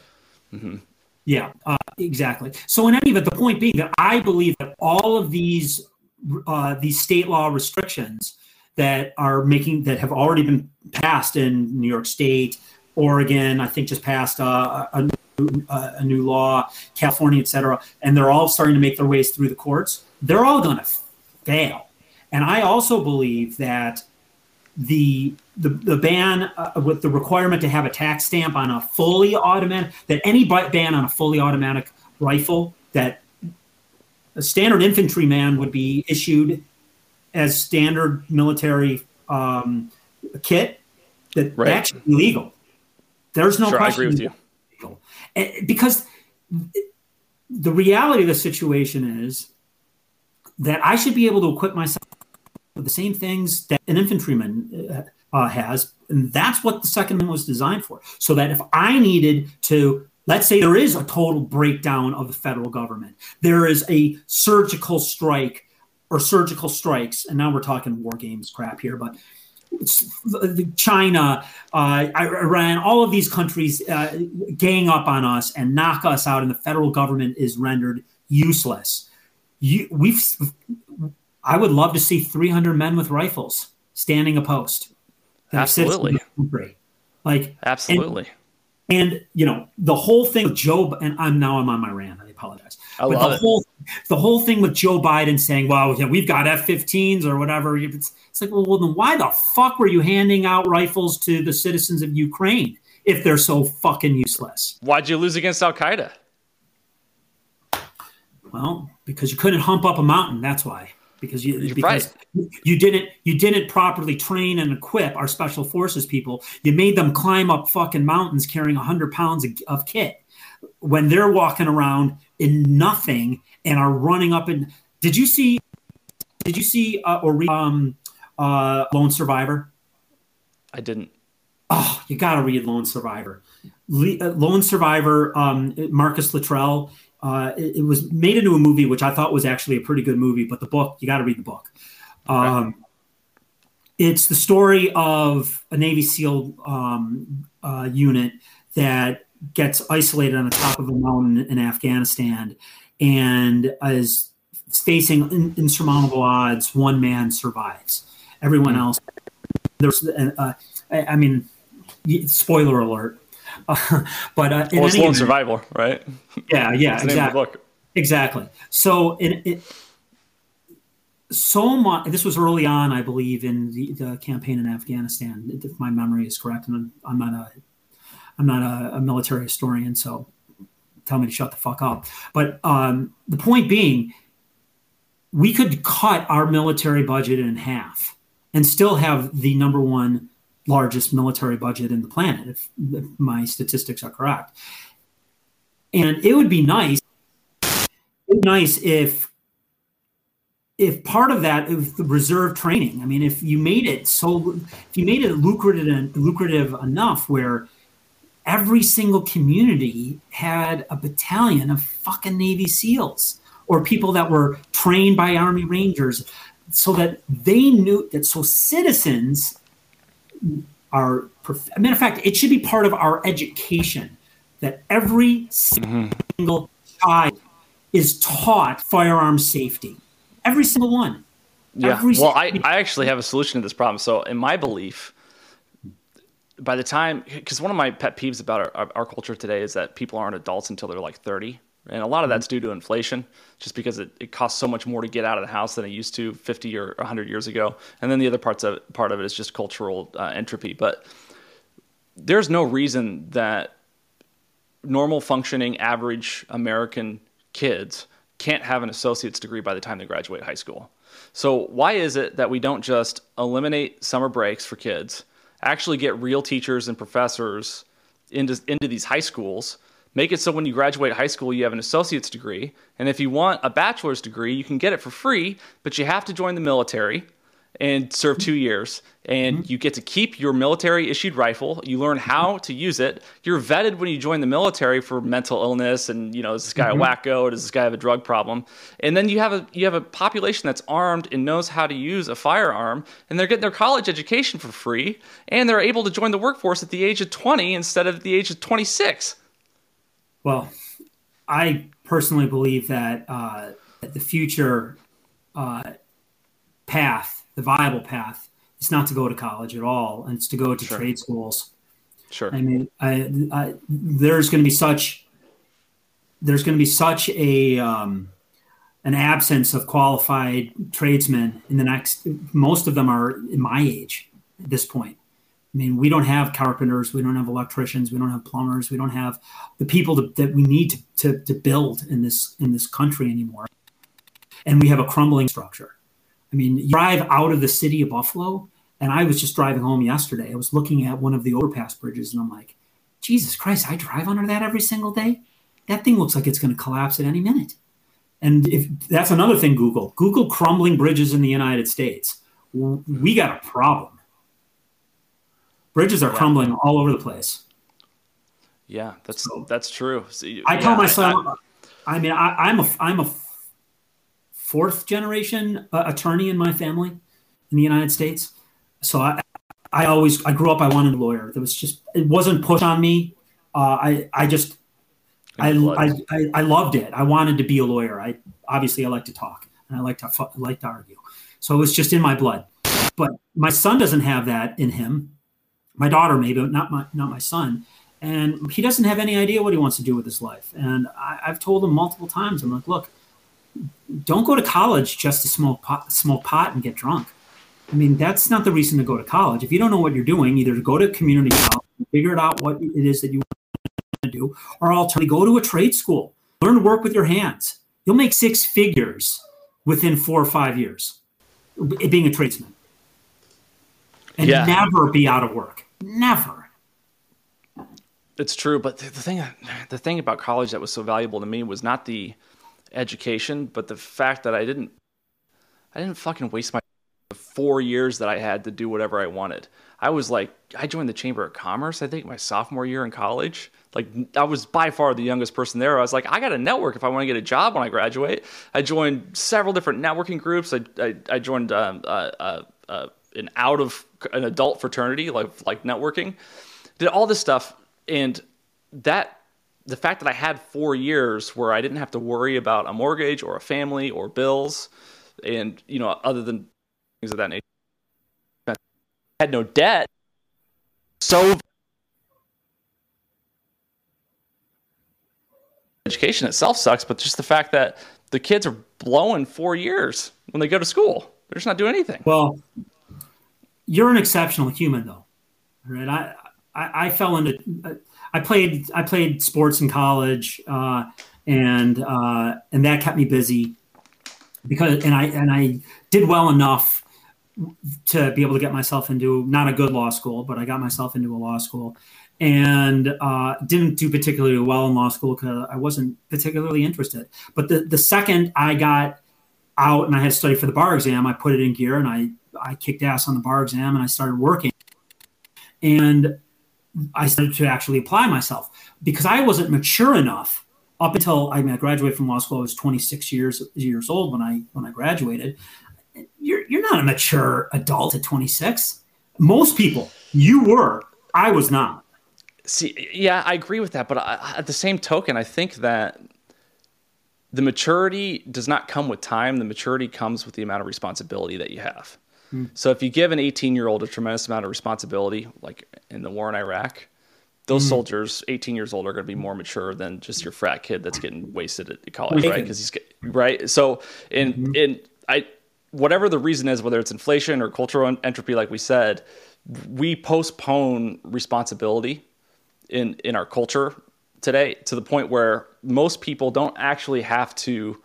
Mm-hmm. Yeah, uh, exactly. So in any event, the point being that I believe that all of these uh, these state law restrictions that are making that have already been passed in New York State, Oregon, I think just passed uh, a, new, uh, a new law, California, et cetera, and they're all starting to make their ways through the courts. They're all going to fail. And I also believe that the the, the ban uh, with the requirement to have a tax stamp on a fully automatic that any ban on a fully automatic rifle that a standard infantryman would be issued as standard military um, kit that right. that's illegal. There's no sure, question. I agree with you. Eh, because the reality of the situation is that I should be able to equip myself with the same things that an infantryman uh, uh, has. And that's what the Second Amendment was designed for. So that if I needed to, let's say there is a total breakdown of the federal government, there is a surgical strike or surgical strikes, and now we're talking war games crap here, but China, uh, Iran, all of these countries uh, gang up on us and knock us out, and the federal government is rendered useless. You, we've, I would love to see 300 men with rifles standing a post. Absolutely. Like absolutely. And, and, you know the whole thing with Joe, and I'm now I'm on my rant. I apologize. I but love the it. whole the whole thing with Joe Biden saying, "Well, yeah, we've got F-15s or whatever," it's, it's like, well, well, then why the fuck were you handing out rifles to the citizens of Ukraine if they're so fucking useless? Why'd you lose against Al Qaeda? Well, because you couldn't hump up a mountain. That's why. Because you You're because right. you didn't you didn't properly train and equip our special forces people. You made them climb up fucking mountains carrying hundred pounds of, of kit when they're walking around in nothing and are running up and did you see did you see uh, or read um, uh, Lone Survivor? I didn't. Oh, you got to read Lone Survivor. Le- uh, Lone Survivor, um, Marcus Luttrell. Uh, it, it, was made into a movie, which I thought was actually a pretty good movie. But the book, you got to read the book. Um, It's the story of a Navy SEAL um, uh, unit that gets isolated on the top of a mountain in Afghanistan and is facing in, insurmountable odds. One man survives. Everyone Hmm. else, there's, uh, I, I, mean, spoiler alert. Uh, but uh, well, it's lone survival, right? Yeah, yeah, exactly. Exactly. So in it, so much. This was early on, I believe, in the, the campaign in Afghanistan, if my memory is correct. And I'm not a I'm not a, a, military historian, so tell me to shut the fuck up. But um, the point being, we could cut our military budget in half and still have the number one largest military budget in the planet, if, if my statistics are correct. And it would be nice, would be nice if if part of that is the reserve training. I mean, if you made it so, if you made it lucrative lucrative enough where every single community had a battalion of fucking Navy SEALs or people that were trained by Army Rangers so that they knew that so citizens are, I matter of fact, it should be part of our education that every single mm-hmm. child is taught firearm safety. Every single one. Yeah. Every well, I, I actually have a solution to this problem. So, in my belief, by the time because one of my pet peeves about our, our, our, culture today is that people aren't adults until they're like 30 and a lot of that's due to inflation just because it, it costs so much more to get out of the house than it used to 50 or 100 years ago. And then the other parts of part of it is just cultural uh, entropy. But there's no reason that normal functioning average american kids can't have an associate's degree by the time they graduate high school. So why is it that we don't just eliminate summer breaks for kids actually get real teachers and professors into, into these high schools. Make it so when you graduate high school, you have an associate's degree. And if you want a bachelor's degree, you can get it for free, but you have to join the military and serve two years. And mm-hmm. you get to keep your military issued rifle. You learn how to use it. You're vetted when you join the military for mental illness and you know, is this guy mm-hmm. a wacko? Does this guy have a drug problem? And then you have a you have a population that's armed and knows how to use a firearm, and they're getting their college education for free, and they're able to join the workforce at the age of 20 instead of the age of 26. Well, I personally believe that, uh, that the future uh, path the viable path is not to go to college at all, and it's to go to sure. trade schools. Sure. I mean, I, I, there's going to be such there's going to be such a um, an absence of qualified tradesmen in the next. Most of them are my age at this point. I mean, we don't have carpenters, we don't have electricians, we don't have plumbers, we don't have the people to, that we need to, to, to build in this in this country anymore. And we have a crumbling structure. I mean, you drive out of the city of Buffalo, and I was just driving home yesterday. I was looking at one of the overpass bridges, and I'm like, Jesus Christ, I drive under that every single day. That thing looks like it's going to collapse at any minute. And if that's another thing, Google Google crumbling bridges in the United States. We got a problem. Bridges are yeah. crumbling all over the place. Yeah, that's so, that's true. So I tell yeah, my son, I, I, I mean, I, I'm a I'm a fourth generation uh, attorney in my family in the United States. So I, I always, I grew up, I wanted a lawyer. There was just, it wasn't pushed on me. Uh, I, I just, I, I, I, I, loved it. I wanted to be a lawyer. I obviously I like to talk and I like to, I like to argue. So it was just in my blood. But my son doesn't have that in him. My daughter maybe, but not my, not my son and he doesn't have any idea what he wants to do with his life. And I, have told him multiple times, I'm like, look, don't go to college just to smoke pot, smoke pot and get drunk. I mean, that's not the reason to go to college. If you don't know what you're doing, either go to community college, figure it out what it is that you want to do, or alternatively go to a trade school, learn to work with your hands. You'll make six figures within four or five years being a tradesman, and yeah. never be out of work. Never. It's true, but the, thing the thing about college that was so valuable to me was not the education, but the fact that I didn't I didn't fucking waste my four years that I had to do whatever I wanted. I was like, I joined the Chamber of Commerce, I think, my sophomore year in college. Like, I was by far the youngest person there. I was like, I got a network if I want to get a job when I graduate. I joined several different networking groups. I, I, I joined um, uh, uh, uh, an out of an adult fraternity, like like networking. Did all this stuff, and that the fact that I had four years where I didn't have to worry about a mortgage or a family or bills, and you know, other than things of that nature, I had no debt. So education itself sucks, but just the fact that the kids are blowing four years when they go to school, they're just not doing anything. Well, you're an exceptional human, though, right? I I, I fell into I played I played sports in college, uh, and uh, and that kept me busy because and I and I did well enough to be able to get myself into not a good law school, but I got myself into a law school, and uh, didn't do particularly well in law school because I wasn't particularly interested. But the the second I got out and I had to study for the bar exam, I put it in gear and I I kicked ass on the bar exam and I started working. And I started to actually apply myself because I wasn't mature enough up until I, mean, I graduated from law school. I was 26 years years old when I when I graduated. You're you're not a mature adult at 26. Most people, you were. I was not. See, yeah, I agree with that, but I, at the same token, I think that the maturity does not come with time. The maturity comes with the amount of responsibility that you have. Hmm. So if you give an 18 year old a tremendous amount of responsibility, like in the war in Iraq, those mm. soldiers, 18 years old, are going to be more mature than just your frat kid that's getting wasted at college, right? Because he's right. So in mm-hmm. in I whatever the reason is, whether it's inflation or cultural entropy, like we said, we postpone responsibility in in our culture today to the point where most people don't actually have to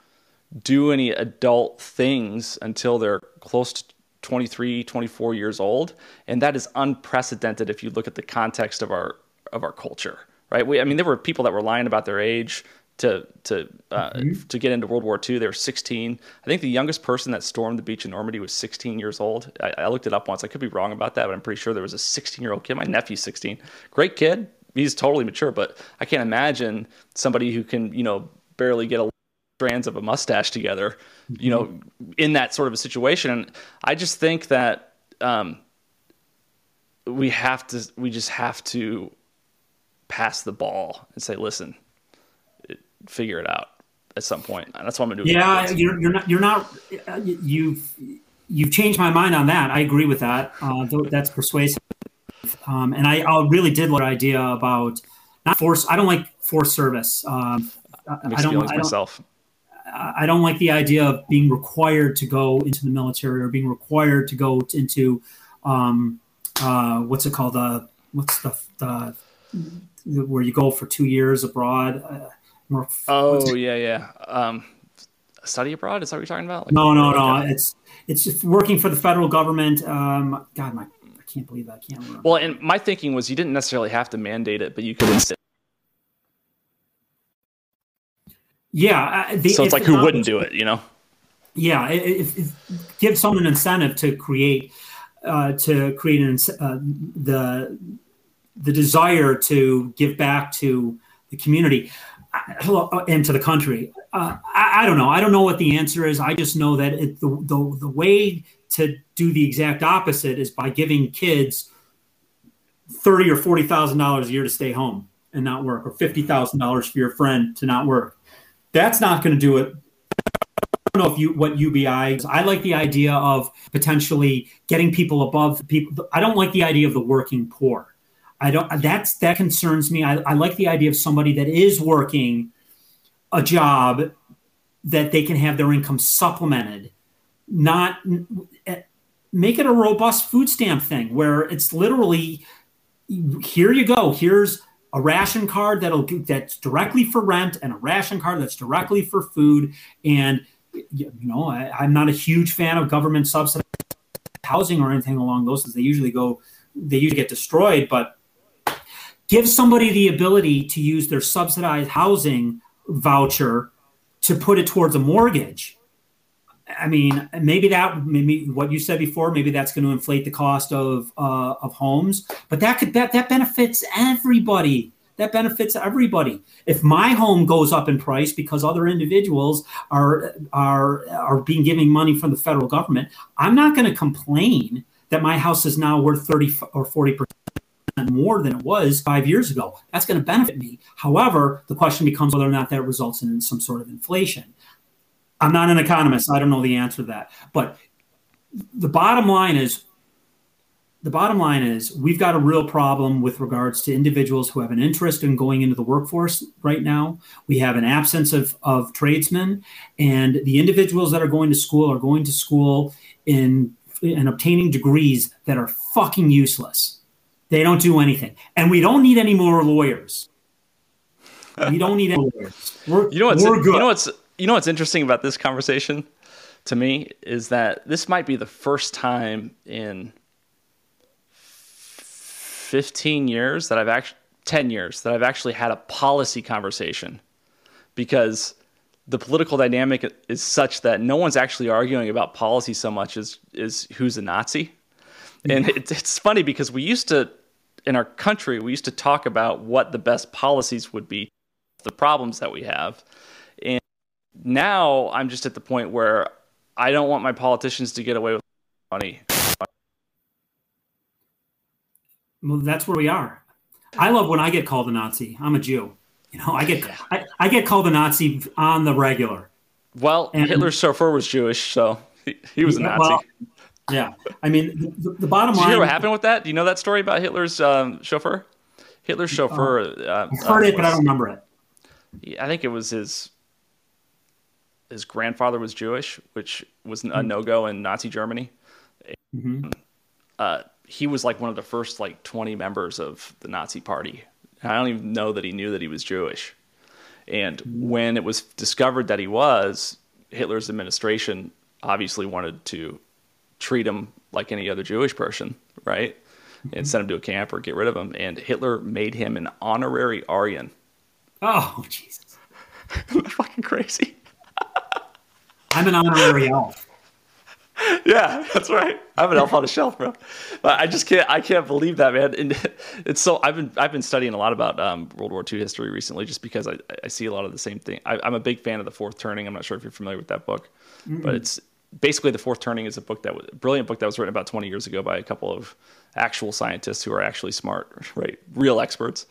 do any adult things until they're close to 23, 24 years old, and that is unprecedented if you look at the context of our of our culture, right? We, I mean, there were people that were lying about their age to to uh, mm-hmm. to get into World War II. They were 16. I think the youngest person that stormed the beach in Normandy was 16 years old. I, I looked it up once. I could be wrong about that, but I'm pretty sure there was a 16 year old kid. My nephew's 16. Great kid. He's totally mature, but I can't imagine somebody who can, you know, barely get a strands of a mustache together, you know, in that sort of a situation. And I just think that um, we have to, we just have to pass the ball and say, listen, it, figure it out at some point. And that's what I'm gonna do. Yeah, you're, you're, not, you're not, uh, you've, you've changed my mind on that. I agree with that. Uh, that's persuasive. Um, and I, I really did like idea about not force. I don't like forced service. Um, I don't, I don't, myself. I don't like the idea of being required to go into the military or being required to go into um, uh, what's it called? Uh, what's the, the, where you go for two years abroad? Uh, oh yeah, yeah. Um, study abroad is that what you're talking about? Like, no, no, no. It's it's just working for the federal government. Um, God, my I can't believe that. I can't remember. Well, and my thinking was you didn't necessarily have to mandate it, but you could Yeah. Uh, the, so it's like who wouldn't do it, you know? Yeah. If, if, give someone an incentive to create uh, to create an, uh, the the desire to give back to the community uh, and to the country. uh, I, I, don't know. I don't know what the answer is. I just know that it, the, the the way to do the exact opposite is by giving kids thirty or forty thousand dollars a year to stay home and not work, or fifty thousand dollars for your friend to not work. That's not going to do it. I don't know if you what UBI. I like the idea of potentially getting people above people. I don't like the idea of the working poor. I don't. That's that concerns me. I, I like the idea of somebody that is working a job that they can have their income supplemented, not make it a robust food stamp thing where it's literally here you go. Here's a ration card that'll that's directly for rent and a ration card that's directly for food and you know, I, am not a huge fan of government subsidized housing or anything along those lines. They usually go, they usually get destroyed, but give somebody the ability to use their subsidized housing voucher to put it towards a mortgage. I mean, maybe that, maybe what you said before, maybe that's going to inflate the cost of uh, of homes, but that could that that benefits everybody that benefits everybody. If my home goes up in price because other individuals are are are being giving money from the federal government, I'm not going to complain that my house is now worth 30 or 40 percent more than it was five years ago. That's going to benefit me. However, the question becomes whether or not that results in some sort of inflation. I'm not an economist. I don't know the answer to that. But the bottom line is the bottom line is we've got a real problem with regards to individuals who have an interest in going into the workforce right now. We have an absence of, of tradesmen, and the individuals that are going to school are going to school in and obtaining degrees that are fucking useless. They don't do anything. And we don't need any more lawyers. We don't need any lawyers. We're, you know what's, we're good. You know what's you know what's interesting about this conversation to me is that this might be the first time in 15 years that I've actually 10 years that I've actually had a policy conversation because the political dynamic is such that no one's actually arguing about policy so much as is who's a Nazi. And mm-hmm. it, it's funny because we used to in our country we used to talk about what the best policies would be, the problems that we have. Now I'm just at the point where I don't want my politicians to get away with money Well, that's where we are. I love when I get called a Nazi. I'm a Jew. You know, I get I, I get called a Nazi on the regular. Well, and, Hitler's chauffeur was Jewish, so he, he was a Nazi. Well, yeah, I mean, the, the bottom Did line. you hear what happened with that? Do you know that story about Hitler's um, chauffeur? Hitler's uh, chauffeur. Uh, I've heard uh, it, but I don't remember it. I think it was his his grandfather was Jewish, which was a mm-hmm. no go in Nazi Germany. Mm-hmm. Uh, he was like one of the first like 20 members of the Nazi party. I don't even know that he knew that he was Jewish. And when it was discovered that he was, Hitler's administration obviously wanted to treat him like any other Jewish person, right? Mm-hmm. And send him to a camp or get rid of him. And Hitler made him an honorary Aryan. Oh, Jesus. fucking crazy. I'm an honorary elf. yeah, that's right. I'm an elf on the shelf, bro. But I just can't. I can't believe that, man. And it's so. I've been. I've been studying a lot about um, World War II history recently, just because I, I see a lot of the same thing. I, am a big fan of the Fourth Turning. I'm not sure if you're familiar with that book, mm-hmm. but it's basically the Fourth Turning is a book that was a brilliant book that was written about 20 years ago by a couple of actual scientists who are actually smart, right, real experts,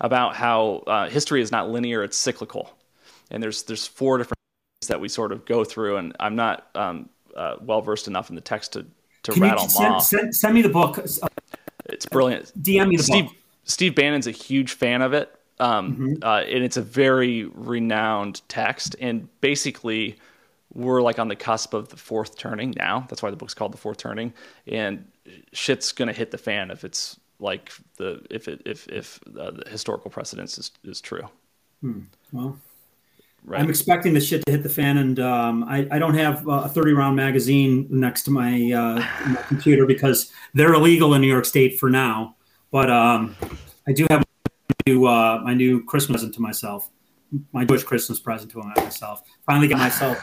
about how uh, history is not linear; it's cyclical, and there's there's four different that we sort of go through. And I'm not um, uh, well versed enough in the text to to Can rattle them send, off. Send, send, me the book. It's brilliant. DM me the Steve, book. Steve Bannon's a huge fan of it, um, mm-hmm. uh, and it's a very renowned text. And basically, we're like on the cusp of the fourth turning now. That's why the book's called the fourth turning. And shit's gonna hit the fan if it's like the if it if if uh, the historical precedence is is true. Hmm. Well, Right. I'm expecting this shit to hit the fan, and um, I, I, don't have a 30 round magazine next to my, uh, my, computer because they're illegal in New York State for now. But um, I do have my new, uh, my new Christmas present to myself, my Jewish Christmas present to myself. Finally, got myself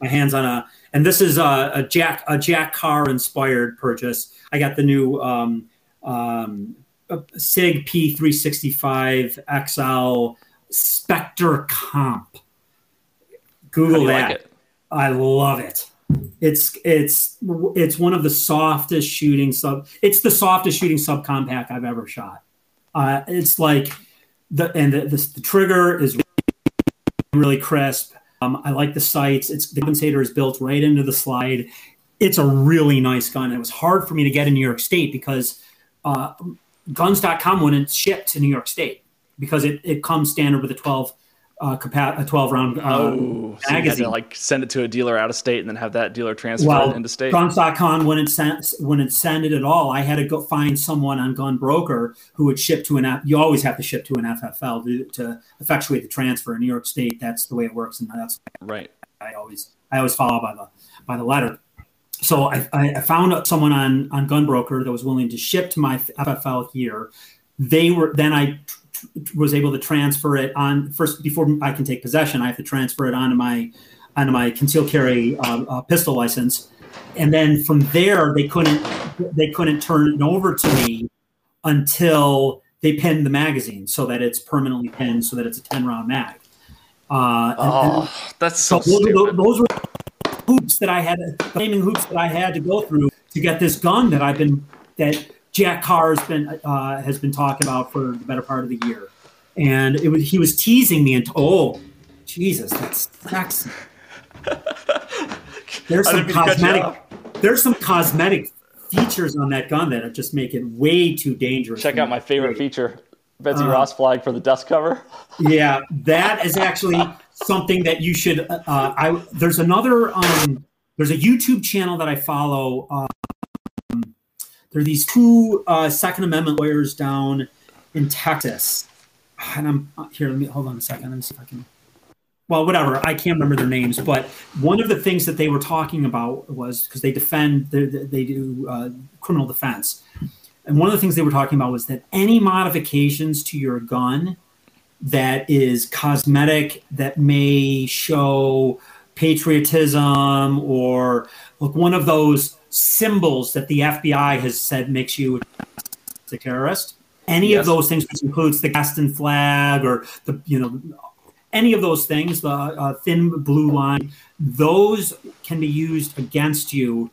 my hands on a, and this is a, a Jack a Jack Carr inspired purchase. I got the new um, um, Sig P365 XL Spectre Comp Google that. Like I love it. It's it's it's one of the softest shooting sub. It's the softest shooting subcompact I've ever shot. Uh, it's like the and the, the, the trigger is really crisp. Um, I like the sights. It's the compensator is built right into the slide. It's a really nice gun. It was hard for me to get in New York State because uh, guns.com wouldn't ship to New York State because it, it comes standard with a 12 uh, a 12 round uh, oh, so magazine. To, like send it to a dealer out of state and then have that dealer transfer well, it into state. Guns.com wouldn't send wouldn't send it at all. I had to go find someone on Gun Broker who would ship to an. You always have to ship to an FFL to, to effectuate the transfer in New York State. That's the way it works, and that's right. I always I always follow by the by the letter. So I, I found someone on on Gun Broker that was willing to ship to my FFL here. They were then I was able to transfer it on first before I can take possession. I have to transfer it onto my onto my concealed carry uh, uh, pistol license, and then from there they couldn't they couldn't turn it over to me until they pinned the magazine so that it's permanently pinned so that it's a ten round mag. Uh, oh, and, that's so, so those, were, those, were hoops that I had, flaming hoops that I had to go through to get this gun that I've been that Jack Carr has been uh, has been talking about for the better part of the year, and it was he was teasing me and oh, Jesus, that's sexy. There's some cosmetic. There's some cosmetic features on that gun that just make it way too dangerous. Check out my favorite feature, Betsy uh, Ross flag for the dust cover. yeah, that is actually something that you should. Uh, I there's another um, there's a YouTube channel that I follow. Uh, there are these two uh, Second Amendment lawyers down in Texas. And I'm uh, here. Let me hold on a second. Let me see if I can. Well, whatever. I can't remember their names, but one of the things that they were talking about was because they defend, they, they do uh, criminal defense, and one of the things they were talking about was that any modifications to your gun that is cosmetic, that may show patriotism or look one of those symbols that the FBI has said makes you a terrorist. Any yes. of those things, which includes the Gadsden flag or the you know any of those things, the uh, thin blue line, those can be used against you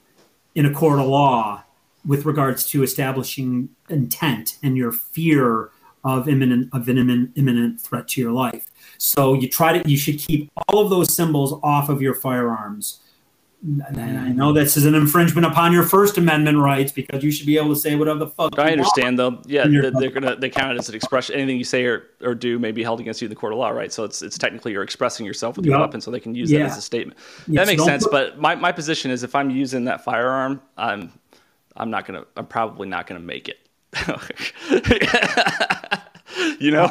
in a court of law with regards to establishing intent and your fear of imminent of an imminent, imminent threat to your life. So you try to you should keep all of those symbols off of your firearms and I know this is an infringement upon your First Amendment rights because you should be able to say whatever the fuck. I understand though. Yeah, they're, they're, gonna they count it as an expression. Anything you say or, or do may be held against you in the court of law, right? So it's it's technically you're expressing yourself with your weapon, so they can use yeah. that as a statement. That makes sense. Put, but my, my position is if I'm using that firearm, I'm I'm not gonna I'm probably not gonna make it. you know,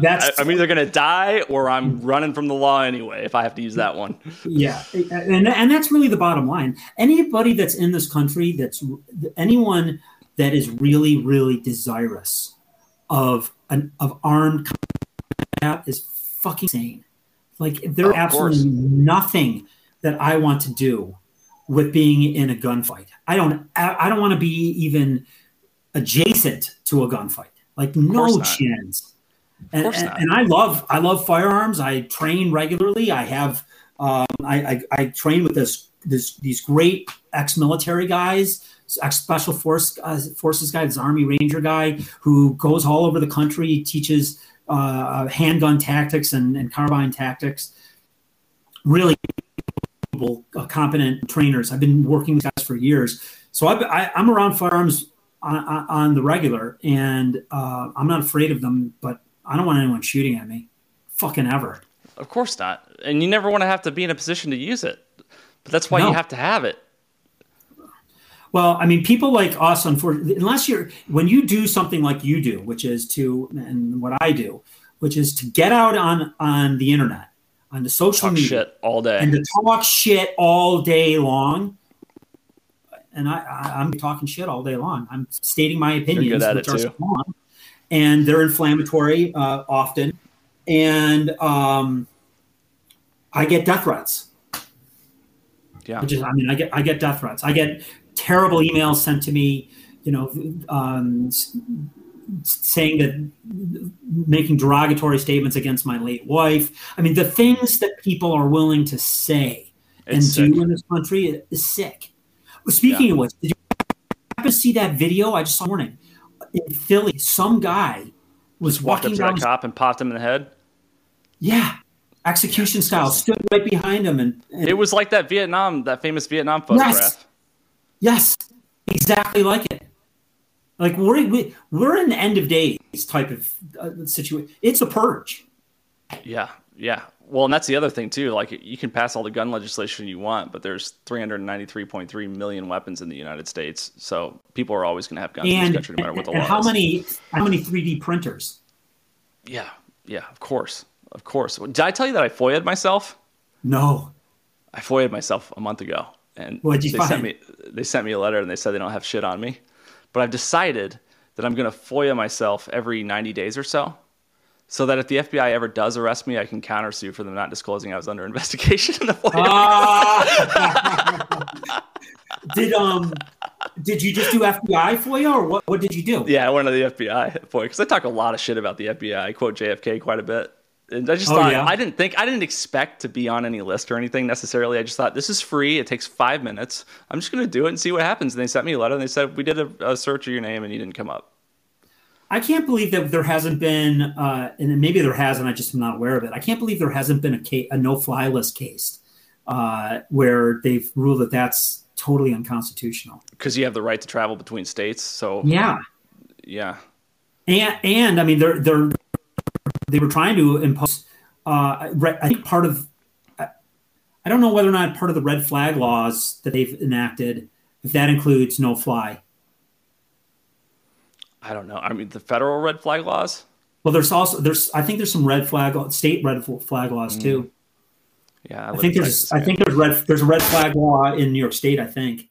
That's, I, am either going to die or I'm running from the law anyway if I have to use that one. Yeah, and and that's really the bottom line. Anybody that's in this country, that's anyone that is really really desirous of an of armed combat is fucking insane. Like there's oh, absolutely nothing that I want to do with being in a gunfight. I don't I don't want to be even adjacent to a gunfight. Like no chance. And, and, and, I love I love firearms. I train regularly. I have um, I, I, I train with this this these great ex-military guys, ex special force uh, forces guy, this Army Ranger guy who goes all over the country, teaches uh, handgun tactics and, and carbine tactics. Really uh, competent trainers. I've been working with guys for years, so I, I, I'm around firearms on, on the regular, and uh, I'm not afraid of them, but I don't want anyone shooting at me, fucking ever. Of course not, and you never want to have to be in a position to use it, but that's why no. you have to have it. Well, I mean, people like us, unfortunately, unless you're when you do something like you do, which is to and what I do, which is to get out on on the internet, on the social talk media, shit all day, and to talk shit all day long and I, I am talking shit all day long. I'm stating my opinions, which are strong, and they're inflammatory uh, often, and um, I get death threats. Yeah, which is, I mean, I get I get death threats. I get terrible emails sent to me, you know, um, saying that making derogatory statements against my late wife. I mean, the things that people are willing to say it's and sick. do in this country is sick. Speaking yeah. of which, did you happen to see that video I just saw morning in Philly? Some guy was just walking up to a cop and popped him in the head. Yeah, execution style, stood right behind him, and, and, it was like that Vietnam, that famous Vietnam photograph. Yes, yes exactly like it. Like we're we, we're in the end of days type of uh, situation. It's a purge. Yeah, yeah. Well, and that's the other thing too. Like you can pass all the gun legislation you want, but there's 393.3 million weapons in the United States, so people are always going to have guns and, in this country, no matter what the law how is. many how many 3D printers? Yeah, yeah, of course, of course. Did I tell you that I FOIA'd myself? No. I FOIA'd myself a month ago, and they find? sent me they sent me a letter and they said they don't have shit on me. But I've decided that I'm going to FOIA myself every 90 days or so, so that if the FBI ever does arrest me, I can countersue for them not disclosing I was under investigation in the FOIA. Uh, did um did you just do FBI FOIA or what? What did you do? Yeah, I went to the FBI FOIA because I talk a lot of shit about the FBI. I quote JFK quite a bit. And I just oh, thought yeah? I didn't think I didn't expect to be on any list or anything necessarily. I just thought this is free. It takes five minutes. I'm just going to do it and see what happens. And they sent me a letter and they said we did a, a search of your name and you didn't come up. I can't believe that there hasn't been, uh, and maybe there has, and I just am not aware of it. I can't believe there hasn't been a, case, a no-fly list case uh, where they've ruled that that's totally unconstitutional. Because you have the right to travel between states. So yeah, yeah, and and I mean they're they're they were trying to impose. Uh, I think part of I don't know whether or not part of the red flag laws that they've enacted, if that includes no fly. I don't know. I mean, the federal red flag laws. Well, there's also there's I think there's some red flag state red flag laws too. Mm. Yeah, I, I think there's I think there's red there's a red flag law in New York State. I think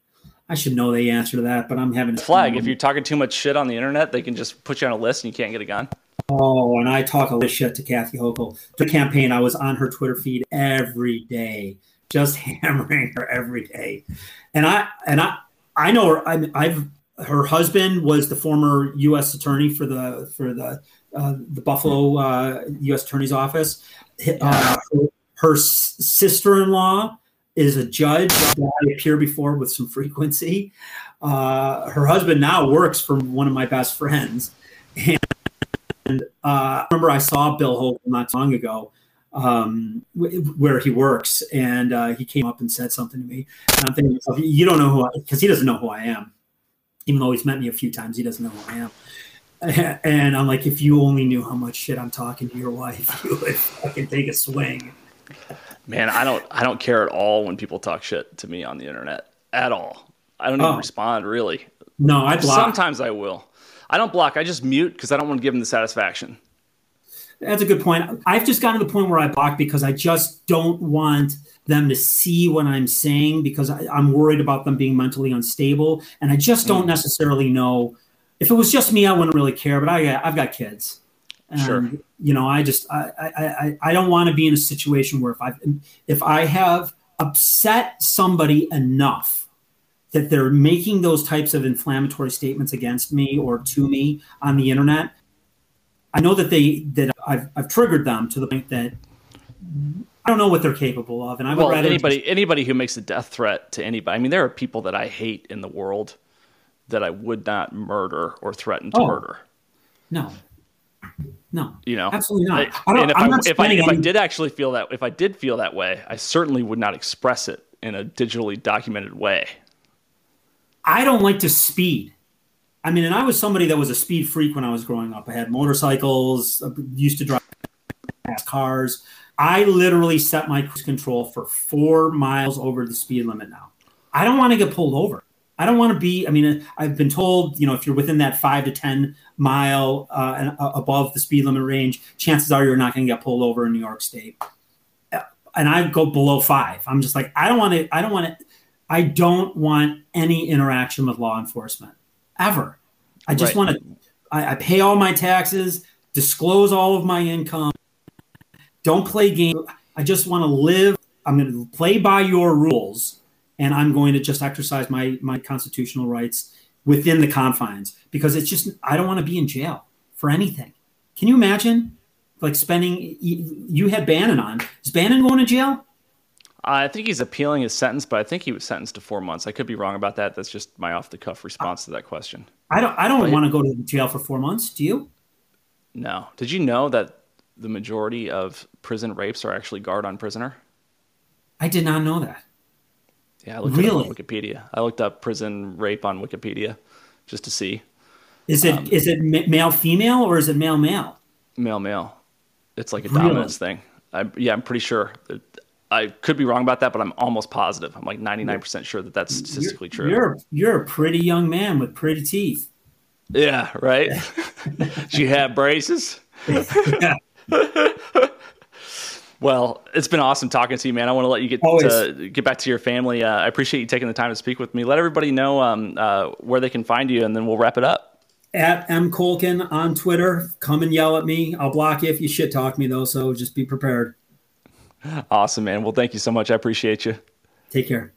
I should know the answer to that, but I'm having a flag. If you're talking too much shit on the internet, they can just put you on a list and you can't get a gun. Oh, and I talk a lot of shit to Kathy Hochul. The campaign, I was on her Twitter feed every day, just hammering her every day. And I and I I know her. I, I've her husband was the former U.S. attorney for the for the uh, the Buffalo uh, U.S. Attorney's Office. Uh, her, sister-in-law is a judge that I appear before with some frequency. Uh, her husband now works for one of my best friends, and uh, I remember I saw Bill Hochul not long ago um, where he works, and uh, he came up and said something to me. And I'm thinking, you don't know who because he doesn't know who I am, even though he's met me a few times, he doesn't know who I am. And I'm like, if you only knew how much shit I'm talking to your wife, you would fucking take a swing. Man, I don't, I don't care at all when people talk shit to me on the internet at all. I don't even oh. respond really. No, I block. Sometimes I will. I don't block. I just mute because I don't want to give them the satisfaction. That's a good point. I've just gotten to the point where I block because I just don't want them to see what I'm saying because I, am worried about them being mentally unstable, and I just don't mm. necessarily know. If it was just me, I wouldn't really care. But I, I've got kids. And, sure. You know, I just I I, I don't want to be in a situation where if I if I have upset somebody enough that they're making those types of inflammatory statements against me or to me on the internet, I know that they that I've I've triggered them to the point that I don't know what they're capable of, and I would well, rather anybody just... anybody who makes a death threat to anybody. I mean, there are people that I hate in the world that I would not murder or threaten to oh, murder. No, no, you know, absolutely not. I, I and if I if I if I did actually feel that if I did feel that way, I certainly would not express it in a digitally documented way. I don't like to speed. I mean, and I was somebody that was a speed freak when I was growing up. I had motorcycles, used to drive fast cars. I literally set my cruise control for four miles over the speed limit now. I don't want to get pulled over. I don't want to be. I mean, I've been told, you know, if you're within that five to ten mile uh, and, uh, above the speed limit range, chances are you're not going to get pulled over in New York State. And I go below five. I'm just like, I don't want to. I don't want to. I don't want any interaction with law enforcement ever. I just right. want to, I, I, pay all my taxes, disclose all of my income, don't play games. I just want to live. I'm going to play by your rules and I'm going to just exercise my, my constitutional rights within the confines because it's just, I don't want to be in jail for anything. Can you imagine like spending? You had Bannon on. Is Bannon going to jail? I think he's appealing his sentence, but I think he was sentenced to four months. I could be wrong about that. That's just my off the cuff response to that question. I don't. I don't want to go to jail for four months. Do you? No. Did you know that the majority of prison rapes are actually guard on prisoner? I did not know that. Yeah, I looked really? up Wikipedia. I looked up prison rape on Wikipedia just to see. Is it um, is it male female or is it male male? Male male. It's like a really? dominance thing. I, yeah, I'm pretty sure. I could be wrong about that, but I'm almost positive. I'm like 99% sure that that's statistically you're, true. You're you're a pretty young man with pretty teeth. Yeah, right. Do you have braces? well, it's been awesome talking to you, man. I want to let you get to, get back to your family. Uh, I appreciate you taking the time to speak with me. Let everybody know um, uh, where they can find you, and then we'll wrap it up. At M Colkin on Twitter. Come and yell at me. I'll block you if you shit talk me though. So just be prepared. Awesome, man. Well, thank you so much. I appreciate you. Take care.